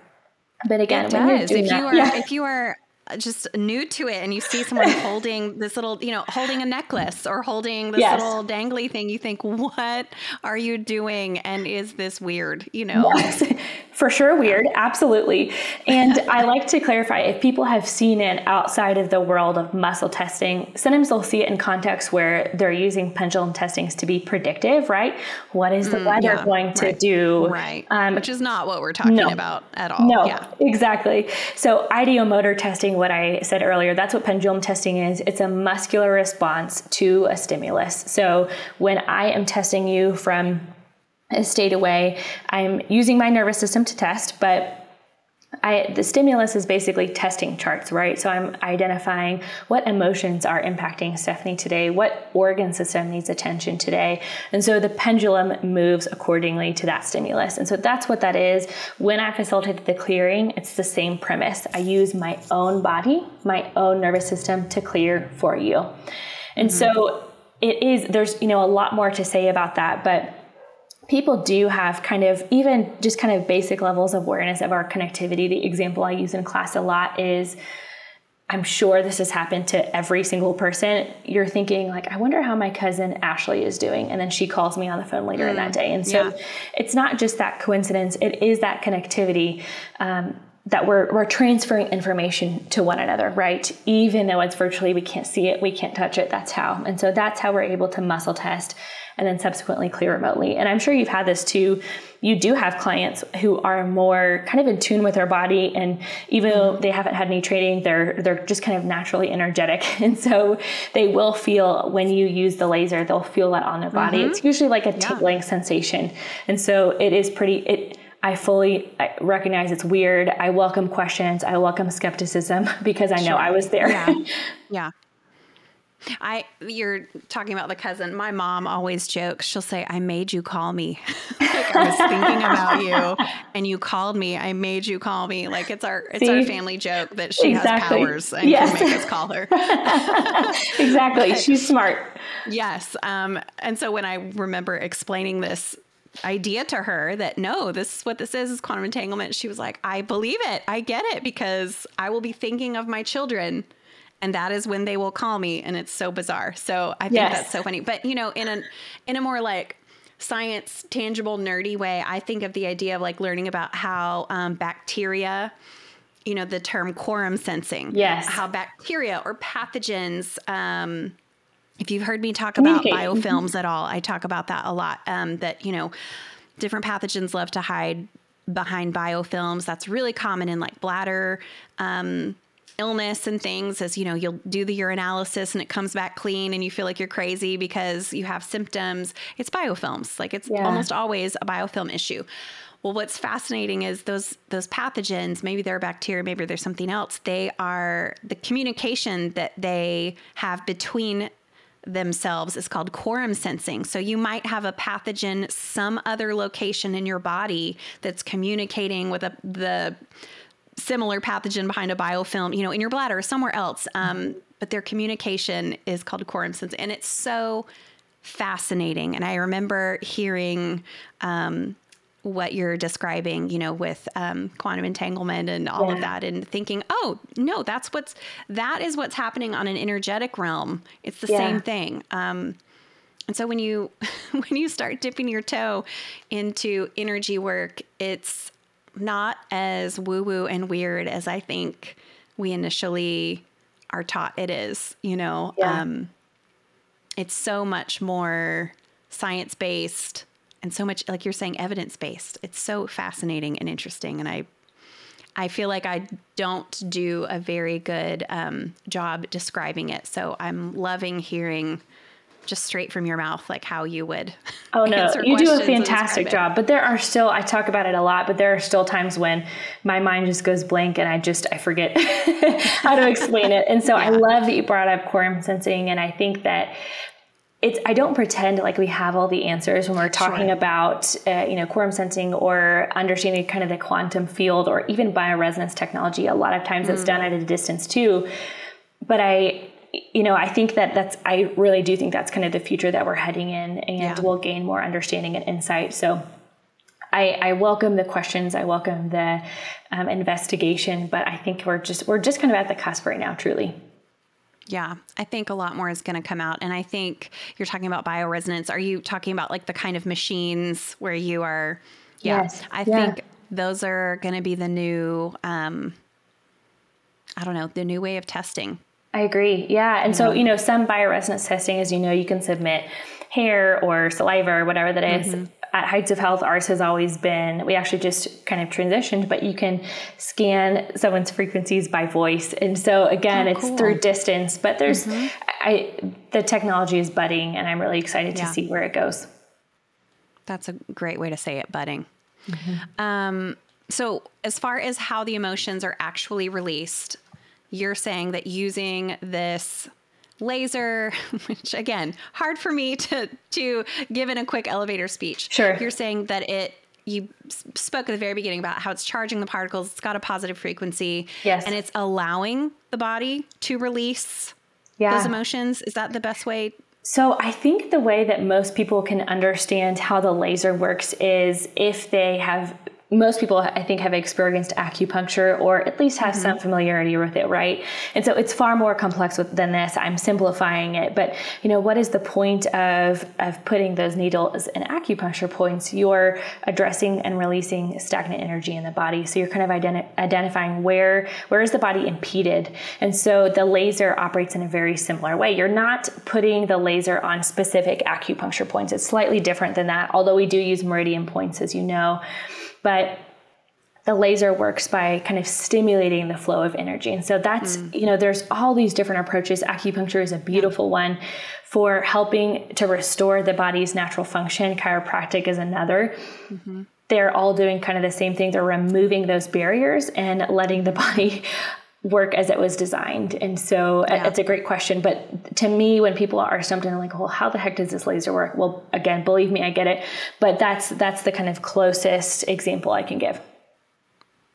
But again, it does. if that, you are yeah. if you are just new to it and you see someone holding this little, you know, holding a necklace or holding this yes. little dangly thing, you think, what are you doing? And is this weird? You know? Yes, for sure weird. Absolutely. And I like to clarify if people have seen it outside of the world of muscle testing, sometimes they'll see it in contexts where they're using pendulum testings to be predictive, right? What is the mm, weather yeah, going to right, do? Right. Um, Which is not what we're talking no, about at all. No, yeah. exactly. So ideomotor testing what I said earlier. That's what pendulum testing is. It's a muscular response to a stimulus. So when I am testing you from a state away, I'm using my nervous system to test, but I, the stimulus is basically testing charts, right? So I'm identifying what emotions are impacting Stephanie today, what organ system needs attention today. And so the pendulum moves accordingly to that stimulus. And so that's what that is. When I facilitate the clearing, it's the same premise. I use my own body, my own nervous system to clear for you. And mm-hmm. so it is, there's, you know, a lot more to say about that, but people do have kind of even just kind of basic levels of awareness of our connectivity. The example I use in class a lot is I'm sure this has happened to every single person. You're thinking, like, I wonder how my cousin Ashley is doing. And then she calls me on the phone later mm, in that mm, day. And so yeah. it's not just that coincidence, it is that connectivity. Um, that we're, we're transferring information to one another, right? Even though it's virtually, we can't see it, we can't touch it. That's how. And so that's how we're able to muscle test and then subsequently clear remotely. And I'm sure you've had this too. You do have clients who are more kind of in tune with their body, and even though they haven't had any training, they're they're just kind of naturally energetic, and so they will feel when you use the laser, they'll feel that on their body. Mm-hmm. It's usually like a tingling yeah. sensation, and so it is pretty. It I fully recognize it's weird. I welcome questions. I welcome skepticism because I know sure. I was there. Yeah. yeah. I you're talking about the cousin. My mom always jokes. She'll say, "I made you call me." like I was thinking about you, and you called me. I made you call me. Like it's our it's See? our family joke that she exactly. has powers and yes. can make us call her. exactly. But, She's smart. Yes. Um, and so when I remember explaining this idea to her that no, this is what this is, is quantum entanglement. She was like, I believe it. I get it because I will be thinking of my children and that is when they will call me and it's so bizarre. So i think yes. that's so funny. But you know in a in a more like science tangible nerdy way i think of the idea of like learning about how um, bacteria you know the term quorum sensing yes. how bacteria or pathogens um, if you've heard me talk about biofilms at all i talk about that a lot um, that you know different pathogens love to hide behind biofilms. That's really common in like bladder um, illness and things as you know you'll do the urinalysis and it comes back clean and you feel like you're crazy because you have symptoms it's biofilms like it's yeah. almost always a biofilm issue well what's fascinating is those those pathogens maybe they're bacteria maybe there's something else they are the communication that they have between themselves is called quorum sensing. So you might have a pathogen some other location in your body that's communicating with a, the similar pathogen behind a biofilm, you know, in your bladder or somewhere else. Um, but their communication is called quorum sense, and it's so fascinating. And I remember hearing. Um, what you're describing, you know, with um, quantum entanglement and all yeah. of that, and thinking, oh no, that's what's that is what's happening on an energetic realm. It's the yeah. same thing. Um, and so when you when you start dipping your toe into energy work, it's not as woo woo and weird as I think we initially are taught it is. You know, yeah. um, it's so much more science based and so much, like you're saying, evidence based. It's so fascinating and interesting. And I, I feel like I don't do a very good um, job describing it. So I'm loving hearing just straight from your mouth, like how you would. Oh no, you do a fantastic job. But there are still, I talk about it a lot, but there are still times when my mind just goes blank and I just, I forget how to explain it. And so yeah. I love that you brought up quorum sensing. And I think that it's, I don't pretend like we have all the answers when we're talking sure. about, uh, you know, quorum sensing or understanding kind of the quantum field or even bioresonance technology. A lot of times mm. it's done at a distance too. But I, you know, I think that that's, I really do think that's kind of the future that we're heading in and yeah. we'll gain more understanding and insight. So I, I welcome the questions. I welcome the um, investigation, but I think we're just, we're just kind of at the cusp right now, truly. Yeah, I think a lot more is going to come out. And I think you're talking about bioresonance. Are you talking about like the kind of machines where you are? Yeah, yes. I yeah. think those are going to be the new, um, I don't know, the new way of testing I agree. Yeah. And so, you know, some bioresonance testing, as you know, you can submit hair or saliva or whatever that is. Mm-hmm. At Heights of Health, ours has always been, we actually just kind of transitioned, but you can scan someone's frequencies by voice. And so, again, oh, it's through distance, but there's, mm-hmm. I, the technology is budding, and I'm really excited yeah. to see where it goes. That's a great way to say it, budding. Mm-hmm. Um, so, as far as how the emotions are actually released, you're saying that using this laser, which again, hard for me to to give in a quick elevator speech. Sure. You're saying that it you spoke at the very beginning about how it's charging the particles, it's got a positive frequency. Yes. And it's allowing the body to release yeah. those emotions. Is that the best way So I think the way that most people can understand how the laser works is if they have most people I think have experienced acupuncture or at least have mm-hmm. some familiarity with it, right? And so it's far more complex with, than this. I'm simplifying it, but you know, what is the point of of putting those needles in acupuncture points? You're addressing and releasing stagnant energy in the body. So you're kind of identi- identifying where where is the body impeded. And so the laser operates in a very similar way. You're not putting the laser on specific acupuncture points. It's slightly different than that, although we do use meridian points as you know but the laser works by kind of stimulating the flow of energy. And so that's, mm. you know, there's all these different approaches. Acupuncture is a beautiful one for helping to restore the body's natural function. Chiropractic is another. Mm-hmm. They're all doing kind of the same thing. They're removing those barriers and letting the body work as it was designed? And so uh, yeah. it's a great question. But to me, when people are stumped and like, well, how the heck does this laser work? Well, again, believe me, I get it. But that's that's the kind of closest example I can give.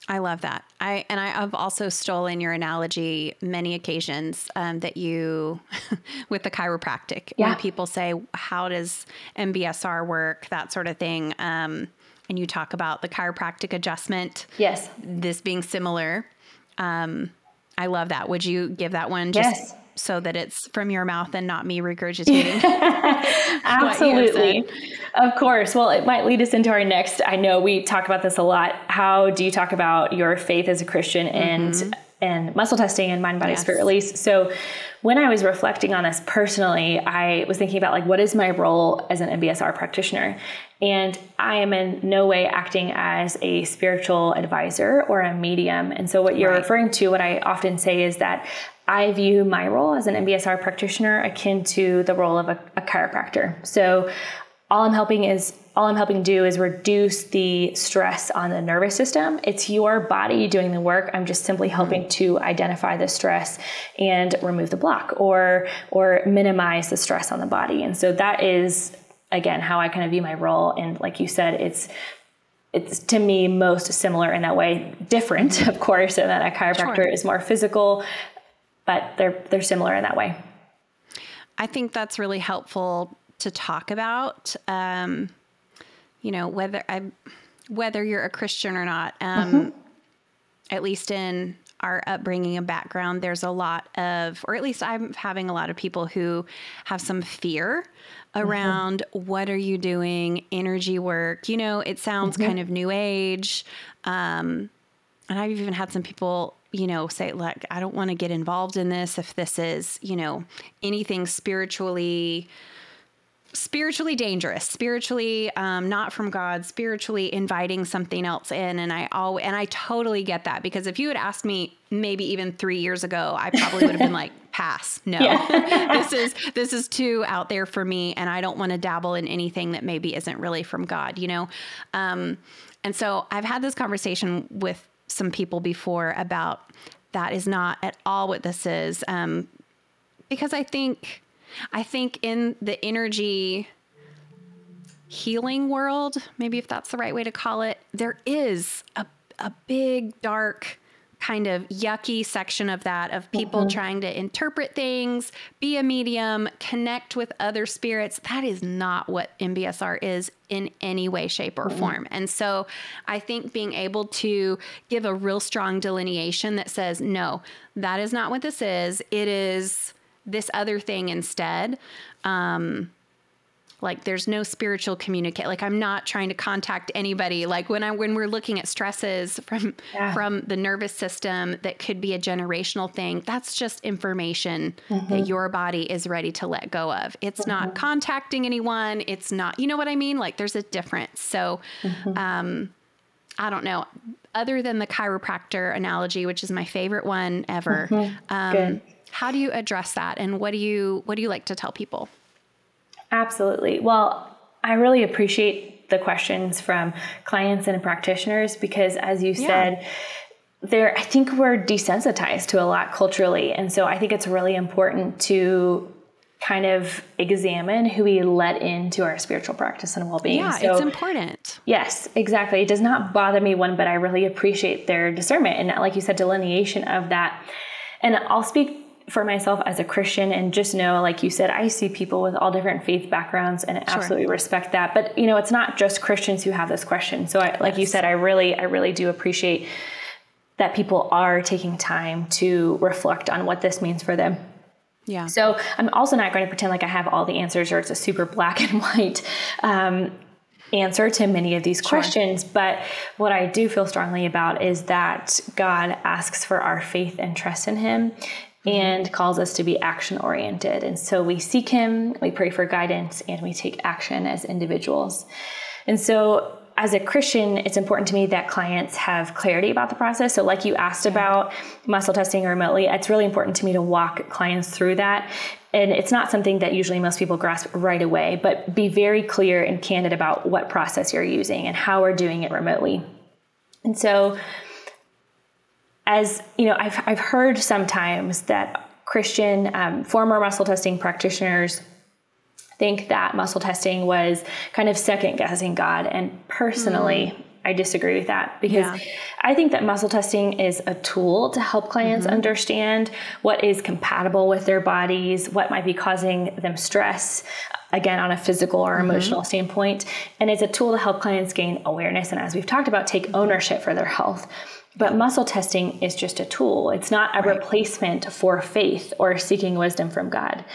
I love that. I and I have also stolen your analogy many occasions um, that you with the chiropractic. Yeah. When people say, "How does MBSR work?" That sort of thing. Um, and you talk about the chiropractic adjustment. Yes. This being similar. Um, I love that. Would you give that one just yes. so that it's from your mouth and not me regurgitating? Absolutely. Of course. Well, it might lead us into our next. I know we talk about this a lot. How do you talk about your faith as a Christian mm-hmm. and muscle testing and mind body yes. spirit release? So when I was reflecting on this personally, I was thinking about like what is my role as an MBSR practitioner? And I am in no way acting as a spiritual advisor or a medium. And so, what you're right. referring to, what I often say is that I view my role as an MBSR practitioner akin to the role of a, a chiropractor. So, all I'm helping is all I'm helping do is reduce the stress on the nervous system. It's your body doing the work. I'm just simply helping to identify the stress and remove the block or or minimize the stress on the body. And so that is again how I kind of view my role. And like you said, it's it's to me most similar in that way. Different, of course, and that a chiropractor sure. is more physical, but they're they're similar in that way. I think that's really helpful to talk about. Um, you know whether I, whether you're a Christian or not. Um, mm-hmm. At least in our upbringing and background, there's a lot of, or at least I'm having a lot of people who have some fear Mm-hmm. around mm-hmm. what are you doing, energy work. You know, it sounds mm-hmm. kind of new age. Um, and I've even had some people, you know, say, like, I don't want to get involved in this if this is, you know, anything spiritually spiritually dangerous, spiritually um, not from God, spiritually inviting something else in. And I always, and I totally get that because if you had asked me maybe even three years ago, I probably would have been like, pass. No, yeah. this is this is too out there for me, and I don't want to dabble in anything that maybe isn't really from God. You know, um, and so I've had this conversation with some people before about that is not at all what this is, um, because I think I think in the energy healing world, maybe if that's the right way to call it, there is a, a big, dark, kind of yucky section of that of people mm-hmm. trying to interpret things, be a medium, connect with other spirits. That is not what MBSR is in any way, shape, or mm-hmm. form. And so I think being able to give a real strong delineation that says, no, that is not what this is. It is this other thing instead. Um, like there's no spiritual communicate like i'm not trying to contact anybody like when i when we're looking at stresses from yeah. from the nervous system that could be a generational thing that's just information mm-hmm. that your body is ready to let go of it's mm-hmm. not contacting anyone it's not you know what i mean like there's a difference so mm-hmm. um i don't know other than the chiropractor analogy which is my favorite one ever mm-hmm. um how do you address that and what do you what do you like to tell people? Absolutely. Well, I really appreciate the questions from clients and practitioners because as you yeah. said, there I think we're desensitized to a lot culturally. And so I think it's really important to kind of examine who we let into our spiritual practice and well-being. Yeah, so, it's important. Yes, exactly. It does not bother me one, but I really appreciate their discernment and like you said, delineation of that. And I'll speak for myself as a Christian and just know, like you said, I see people with all different faith backgrounds and absolutely respect that. But you know, it's not just Christians who have this question. So I, like yes. you said, I really, I really do appreciate that people are taking time to reflect on what this means for them. Yeah. So I'm also not going to pretend like I have all the answers or it's a super black and white um, answer to many of these sure. questions. But what I do feel strongly about is that God asks for our faith and trust in Him Mm-hmm. and calls us to be action oriented. And so we seek Him, we pray for guidance, and we take action as individuals. And so as a Christian, it's important to me that clients have clarity about the process. So, like you asked about muscle testing remotely, it's really important to me to walk clients through that. And it's not something that usually most people grasp right away, but be very clear and candid about what process you're using and how we're doing it remotely. And so, as you know, I've, I've heard sometimes that Christian um, former muscle testing practitioners think that muscle testing was kind of second guessing God. And personally, mm. I disagree with that because yeah. I think that muscle testing is a tool to help clients mm-hmm. understand what is compatible with their bodies, what might be causing them stress, again, on a physical or mm-hmm. emotional standpoint. And it's a tool to help clients gain awareness and, as we've talked about, take ownership for their health. But muscle testing is just a tool. It's not a right. replacement for faith or seeking wisdom from God.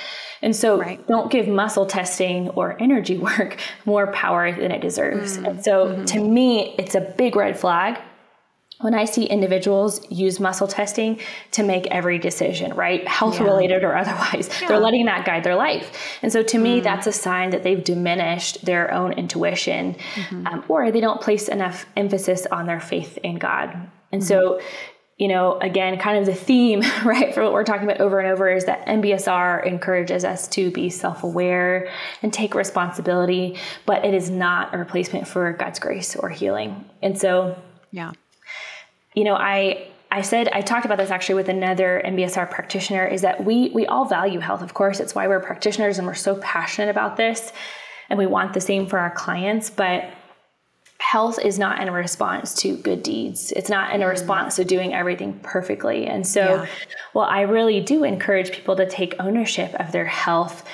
And so right. don't give muscle testing or energy work more power than it deserves. Mm. And so mm-hmm. to me, it's a big red flag when I see individuals use muscle testing to make every decision, right? Health yeah. related or otherwise, yeah. they're letting that guide their life. And so to mm. me, that's a sign that they've diminished their own intuition mm-hmm. um, or they don't place enough emphasis on their faith in God. And mm-hmm. so, you know, again, kind of the theme, right, for what we're talking about over and over is that MBSR encourages us to be self aware and take responsibility, but it is not a replacement for God's grace or healing. And so, yeah, you know, I, I said I talked about this actually with another MBSR practitioner is that we we all value health of course it's why we're practitioners and we're so passionate about this and we want the same for our clients but health is not in response to good deeds. It's not in a mm. response to doing everything perfectly. And so, yeah. well, I really do encourage people to take ownership of their health.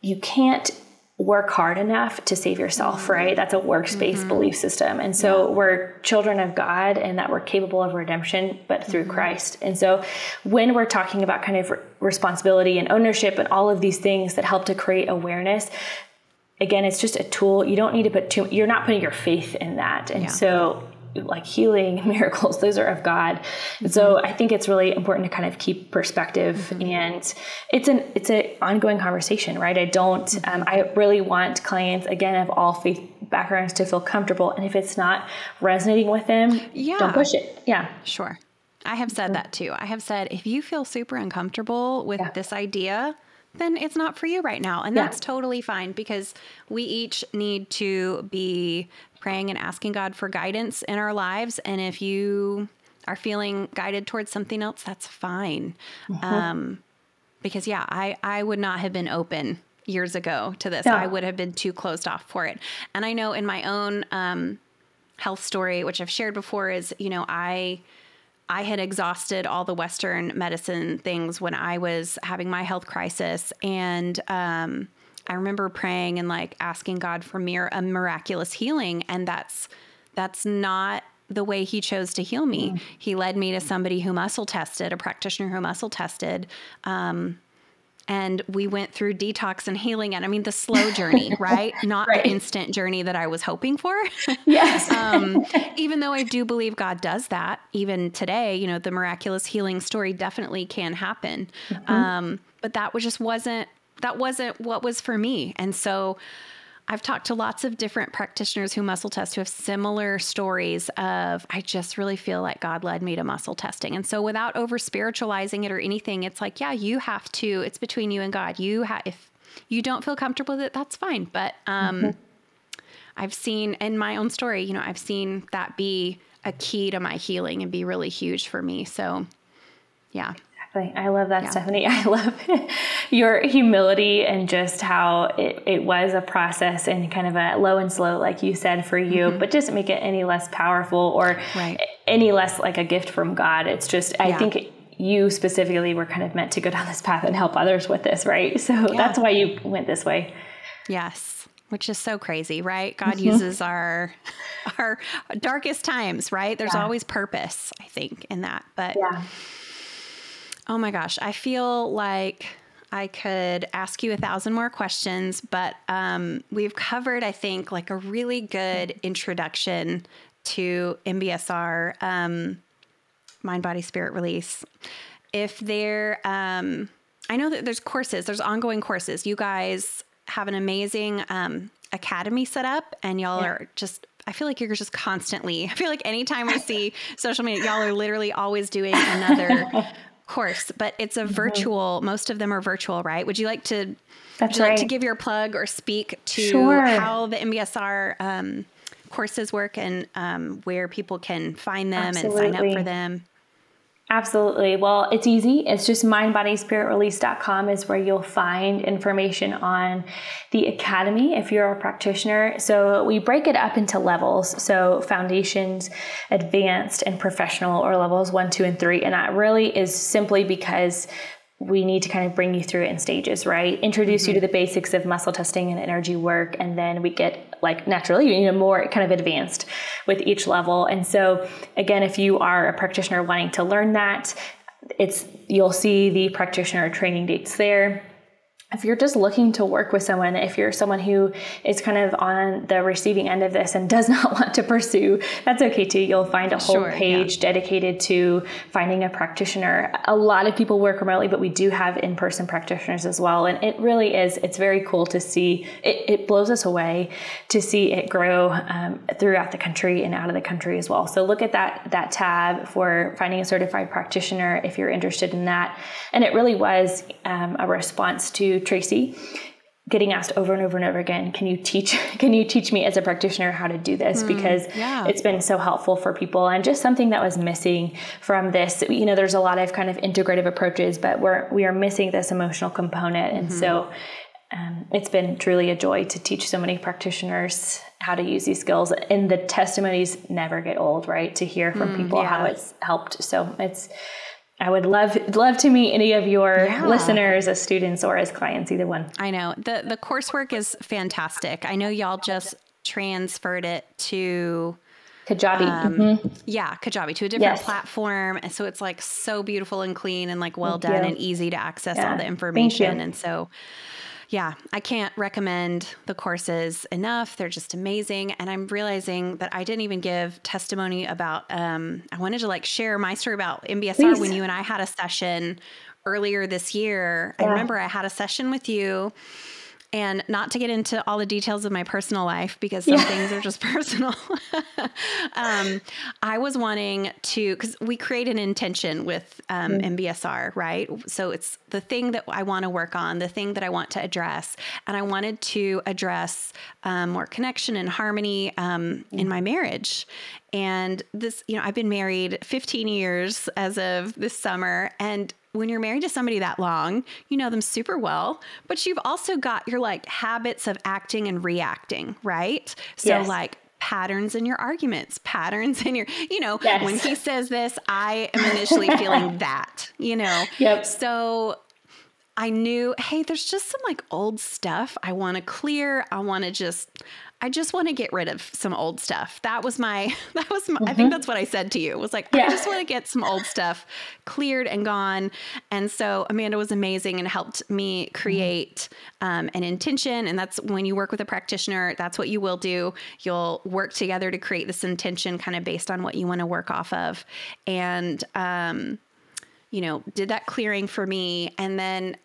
You can't work hard enough to save yourself, mm-hmm. right? That's a works based mm-hmm. belief system. And so yeah. we're children of God and that we're capable of redemption, but through mm-hmm. Christ. And so when we're talking about kind of responsibility and ownership and all of these things that help to create awareness, again, it's just a tool. You don't need to put too, you're not putting your faith in that. And yeah. so like healing miracles those are of god mm-hmm. so i think it's really important to kind of keep perspective mm-hmm. and it's an it's an ongoing conversation right i don't mm-hmm. um, i really want clients again of all faith backgrounds to feel comfortable and if it's not resonating with them yeah don't push it yeah sure i have said mm-hmm. that too i have said if you feel super uncomfortable with yeah. this idea then it's not for you right now. And yeah. that's totally fine because we each need to be praying and asking God for guidance in our lives. And if you are feeling guided towards something else, that's fine. Mm-hmm. Um, because, yeah, I, I would not have been open years ago to this. Yeah. I would have been too closed off for it. And I know in my own um, health story, which I've shared before, is, you know, I I had exhausted all the Western medicine things when I was having my health crisis. And um, I remember praying and like asking God for mir- a miraculous healing. And that's, that's not the way he chose to heal me. Mm. He led me to somebody who muscle tested, a practitioner who muscle tested. Um, and we went through detox and healing and i mean the slow journey right? Not right. the instant journey that i was hoping for. Yes. Um, even though i do believe god does that even today you know the miraculous healing story definitely can happen. Mm-hmm. um, but that was just wasn't that wasn't what was for me. And so I've talked to lots of different practitioners who muscle test who have similar stories of, I just really feel like God led me to muscle testing. And so without over spiritualizing it or anything, it's like, yeah, you have to, it's between you and God. You have, if you don't feel comfortable with it, that's fine. But um, mm-hmm. I've seen in my own story, you know, I've seen that be a key to my healing and be really huge for me. So yeah. I love that, yeah. Stephanie. I love your humility and just how it, it was a process and kind of a low and slow, like you said, for you, mm-hmm. but doesn't make it any less powerful or right. any less like a gift from God. It's just, I yeah. think you specifically were kind of meant to go down this path and help others with this, right? So yeah. that's why you went this way. Yes, which is so crazy, right? God mm-hmm. uses our our darkest times, right? There's yeah. always purpose, I think, in that. But yeah. Oh my gosh, I feel like I could ask you a thousand more questions, but um, we've covered, I think, like a really good introduction to MBSR, um, mind, body, spirit release. If there, um, I know that there's courses, there's ongoing courses. You guys have an amazing um, academy set up, and y'all yeah. are just I feel like you're just constantly. I feel like anytime I see social media, y'all are literally always doing another course, but it's a mm-hmm. virtual. Mm-hmm. Most of them are virtual, right? Would you like to? That's right. Like to give your plug or speak to sure. how the MBSR um, courses work and um, where people can find them Absolutely. and sign up for them? Absolutely. Well, it's easy. It's just mindbodyspiritrelease.com is where you'll find information on the academy if you're a practitioner. So we break it up into levels. So foundations, advanced, and professional, or levels one, two, and three. And that really is simply because we need to kind of bring you through it in stages, right? Introduce mm-hmm. you to the basics of muscle testing and energy work, and then we get like naturally, you know, more kind of advanced with each level. And so, again, if you are a practitioner wanting to learn that, it's you'll see the practitioner training dates there if you're just looking to work with someone, if you're someone who is kind of on the receiving end of this and does not want to pursue, that's okay too. You'll find a whole sure, page yeah. dedicated to finding a practitioner. A lot of people work remotely, but we do have in person practitioners as well. And it really is, it's very cool to see, it, it blows us away to see it grow um, throughout the country and out of the country as well. So look at that, that tab for finding a certified practitioner if you're interested in that. And it really was um, a response to Tracy getting asked over and over and over again can you teach can you teach me as a practitioner how to do this mm, because yeah. it's been so helpful for people and just something that was missing from this you know there's a lot of kind of integrative approaches but we're we are missing this emotional component and mm-hmm. so um, it's been truly a joy to teach so many practitioners how to use these skills and the testimonies never get old right to hear from mm, people yeah. how it's helped so it's I would love love to meet any of your yeah. listeners as students or as clients, either one. I know the the coursework is fantastic. I know y'all just transferred it to Kajabi. Um, mm-hmm. Yeah, Kajabi to a different yes. platform, and so it's like so beautiful and clean and like well Thank done you. and easy to access yeah. all the information. And so yeah, I can't recommend the courses enough. They're just amazing. And I'm realizing that I didn't even give testimony about, um, I wanted to like share my story about MBSR Please. when you and I had a session earlier this year. Yeah. I remember I had a session with you and not to get into all the details of my personal life because some yeah. things are just personal. um, I was wanting to, because we create an intention with um, mm. MBSR, right? So it's the thing that I want to work on, the thing that I want to address. And I wanted to address um, more connection and harmony mm. in my marriage. And this, you know, I've been married 15 years as of this summer. And when you're married to somebody that long, you know them super well, but you've also got your like habits of acting and reacting, right? So, yes. like, patterns in your arguments, patterns in your, you know, yes. when he says this, I am initially feeling that, you know? Yep. So I knew, hey, there's just some like old stuff I want to clear. I want to just, I just want to get rid of some old stuff. That was my, that was, my, mm-hmm. I think mm-hmm. that's what I said to you. It was like, yeah. I just want to get some old stuff cleared and gone. And so Amanda was amazing and helped me create um, an intention. And that's when you work with a practitioner, that's what you will do. You'll work together to create this intention kind of based on what you want to work off of. And, um, you know, did that clearing for me. And then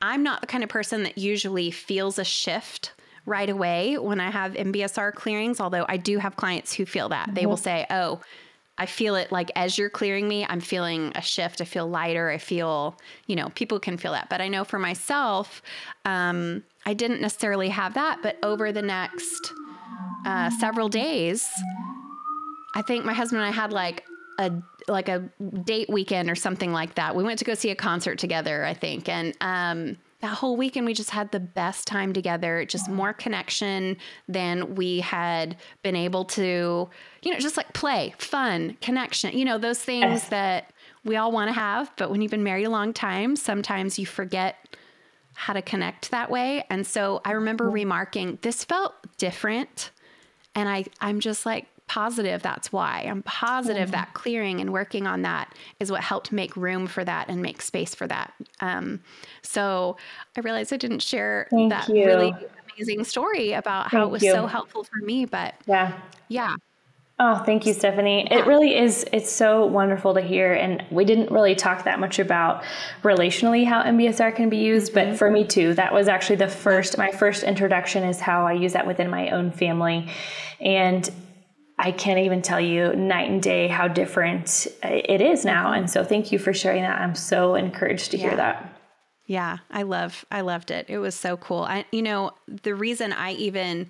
I'm not the kind of person that usually feels a shift right away when I have MBSR clearings, although I do have clients who feel that. Mm-hmm. They will say, oh, I feel it like as you're clearing me, I'm feeling a shift. I feel lighter. I feel, you know, people can feel that. But I know for myself, um, I didn't necessarily have that. But over the next uh, several days, I think my husband and I had like a like a date weekend or something like that. We went to go see a concert together, I think, and um, that whole weekend we just had the best time together just more connection than we had been able to you know just like play fun connection you know those things that we all want to have, but when you've been married a long time, sometimes you forget how to connect that way. And so I remember mm-hmm. remarking, this felt different. And I, I'm just like, positive that's why. I'm positive mm-hmm. that clearing and working on that is what helped make room for that and make space for that. Um, so I realized I didn't share Thank that you. really amazing story about how Thank it was you. so helpful for me. But yeah, yeah. Oh, thank you, Stephanie. It really is. It's so wonderful to hear. And we didn't really talk that much about relationally how MBSR can be used, but mm-hmm. for me too, that was actually the first, my first introduction is how I use that within my own family. And I can't even tell you night and day how different it is now. And so thank you for sharing that. I'm so encouraged to yeah. hear that. Yeah, I love I loved it. It was so cool. I you know, the reason I even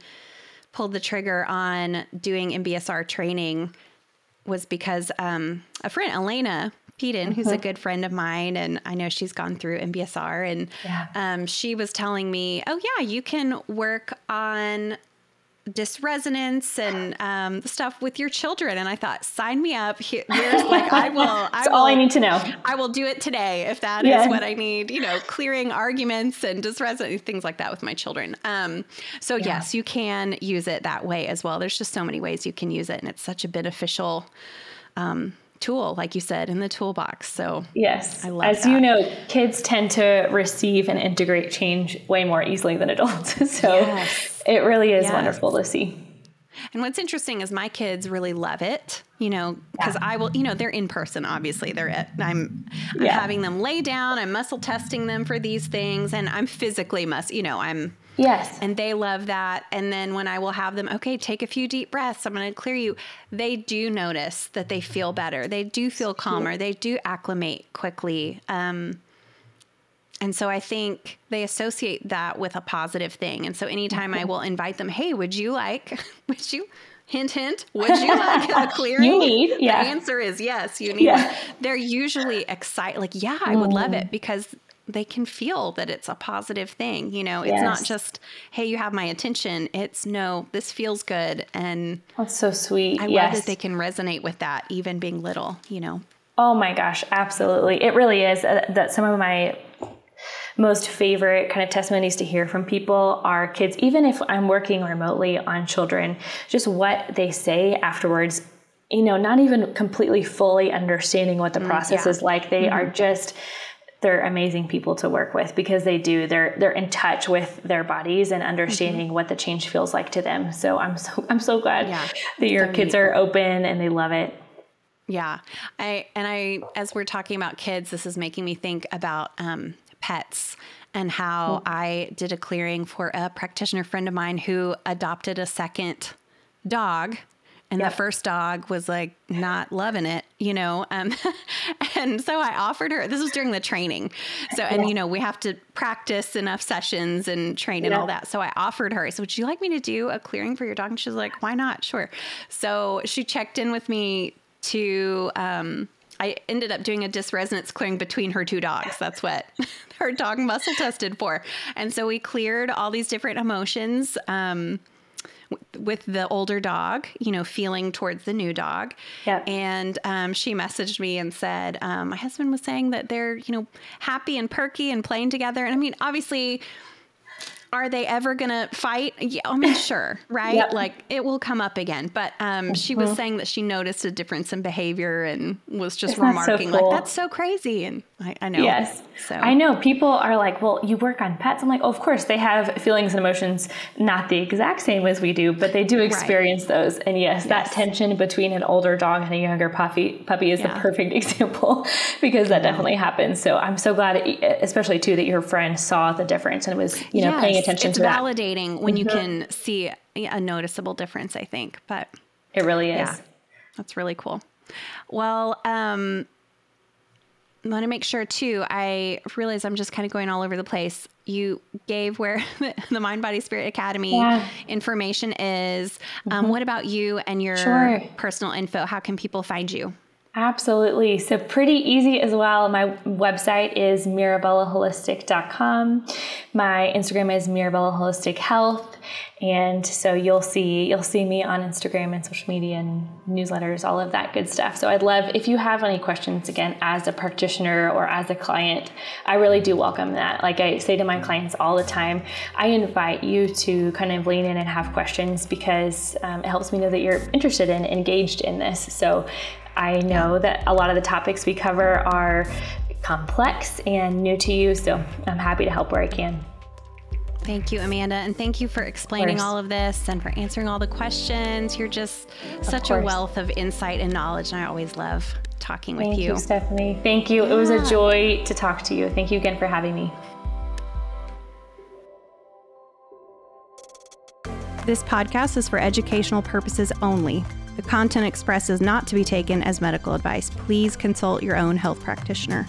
pulled the trigger on doing MBSR training was because um, a friend, Elena Peden, who's a mm-hmm. good friend of mine, and I know she's gone through MBSR, and yeah. um, she was telling me, "Oh yeah, you can work on dysresonance and um, stuff with your children. And I thought, sign me up. Here's like I will. That's I will, all I need to know. I will do it today if that yeah. is what I need. You know, clearing arguments and dysresonance things like that with my children. Um, so yeah. yes, you can use it that way as well. There's just so many ways you can use it, and it's such a beneficial. Um, tool, like you said, in the toolbox. So yes, I love as that. you know, kids tend to receive and integrate change way more easily than adults. so yes. it really is yes. wonderful to see. And what's interesting is my kids really love it, you know, because yeah. I will, you know, they're in person, obviously. They're at, I'm, I'm yeah. having them lay down, I'm muscle testing them for these things, and I'm physically must, you know, I'm Yes. And they love that. And then when I will have them, okay, take a few deep breaths. I'm going to clear you. They do notice that they feel better. They do feel calmer. They do acclimate quickly. Um, and so I think they associate that with a positive thing. And so anytime I will invite them, hey, would you like, would you, hint, hint, would you like a clearing? you need, yeah. The answer is yes, you need. Yeah. They're usually excited, like, yeah, I would love it because they can feel that it's a positive thing. You know, it's yes. not just, hey, you have my attention. It's no, this feels good. And that's so sweet. I yes. love that they can resonate with that, even being little, you know. Oh my gosh, absolutely. It really is uh, that some of my most favorite kind of testimonies to hear from people are kids, even if I'm working remotely on children, just what they say afterwards you know, not even completely fully understanding what the mm, process yeah. is like. They mm-hmm. are just they're amazing people to work with because they do they're they're in touch with their bodies and understanding mm-hmm. what the change feels like to them so i'm so i'm so glad yeah, that your kids are open and they love it yeah i and i as we're talking about kids this is making me think about um, pets and how mm-hmm. i did a clearing for a practitioner friend of mine who adopted a second dog and the first dog was like not loving it, you know. Um, and so I offered her. This was during the training, so and you know we have to practice enough sessions and train and all that. So I offered her. So would you like me to do a clearing for your dog? And she's like, why not? Sure. So she checked in with me to. Um, I ended up doing a dysresonance clearing between her two dogs. That's what her dog muscle tested for. And so we cleared all these different emotions. Um, with the older dog, you know, feeling towards the new dog. Yeah. And um, she messaged me and said, um, my husband was saying that they're, you know, happy and perky and playing together. And I mean, obviously, are they ever going to fight? Yeah, I mean, sure, right? Yep. Like it will come up again. But um, mm-hmm. she was mm-hmm. saying that she noticed a difference in behavior and was just Isn't remarking, so cool? like, that's so crazy. And I, I know. Yes. So I know people are like, well, you work on pets. I'm like, oh, of course, they have feelings and emotions, not the exact same as we do, but they do experience right. those. And yes, yes, that tension between an older dog and a younger puppy puppy is yeah. the perfect example because that definitely happens. So I'm so glad, especially too, that your friend saw the difference and was, you know, yes. paying attention it's to validating when mm-hmm. you can see a noticeable difference, I think. But it really is. Yeah, that's really cool. Well, um, I want to make sure too. I realize I'm just kind of going all over the place. You gave where the Mind Body Spirit Academy yeah. information is. Um, mm-hmm. what about you and your sure. personal info? How can people find you? Absolutely. So, pretty easy as well. My website is mirabellaholistic.com. My Instagram is Mirabella Holistic Health. And so you'll see you'll see me on Instagram and social media and newsletters, all of that good stuff. So I'd love if you have any questions again as a practitioner or as a client, I really do welcome that. Like I say to my clients all the time, I invite you to kind of lean in and have questions because um, it helps me know that you're interested and engaged in this. So I know that a lot of the topics we cover are complex and new to you, so I'm happy to help where I can. Thank you, Amanda. And thank you for explaining of all of this and for answering all the questions. You're just such a wealth of insight and knowledge, and I always love talking thank with you. Thank you, Stephanie. Thank you. Yeah. It was a joy to talk to you. Thank you again for having me. This podcast is for educational purposes only. The content expressed is not to be taken as medical advice. Please consult your own health practitioner.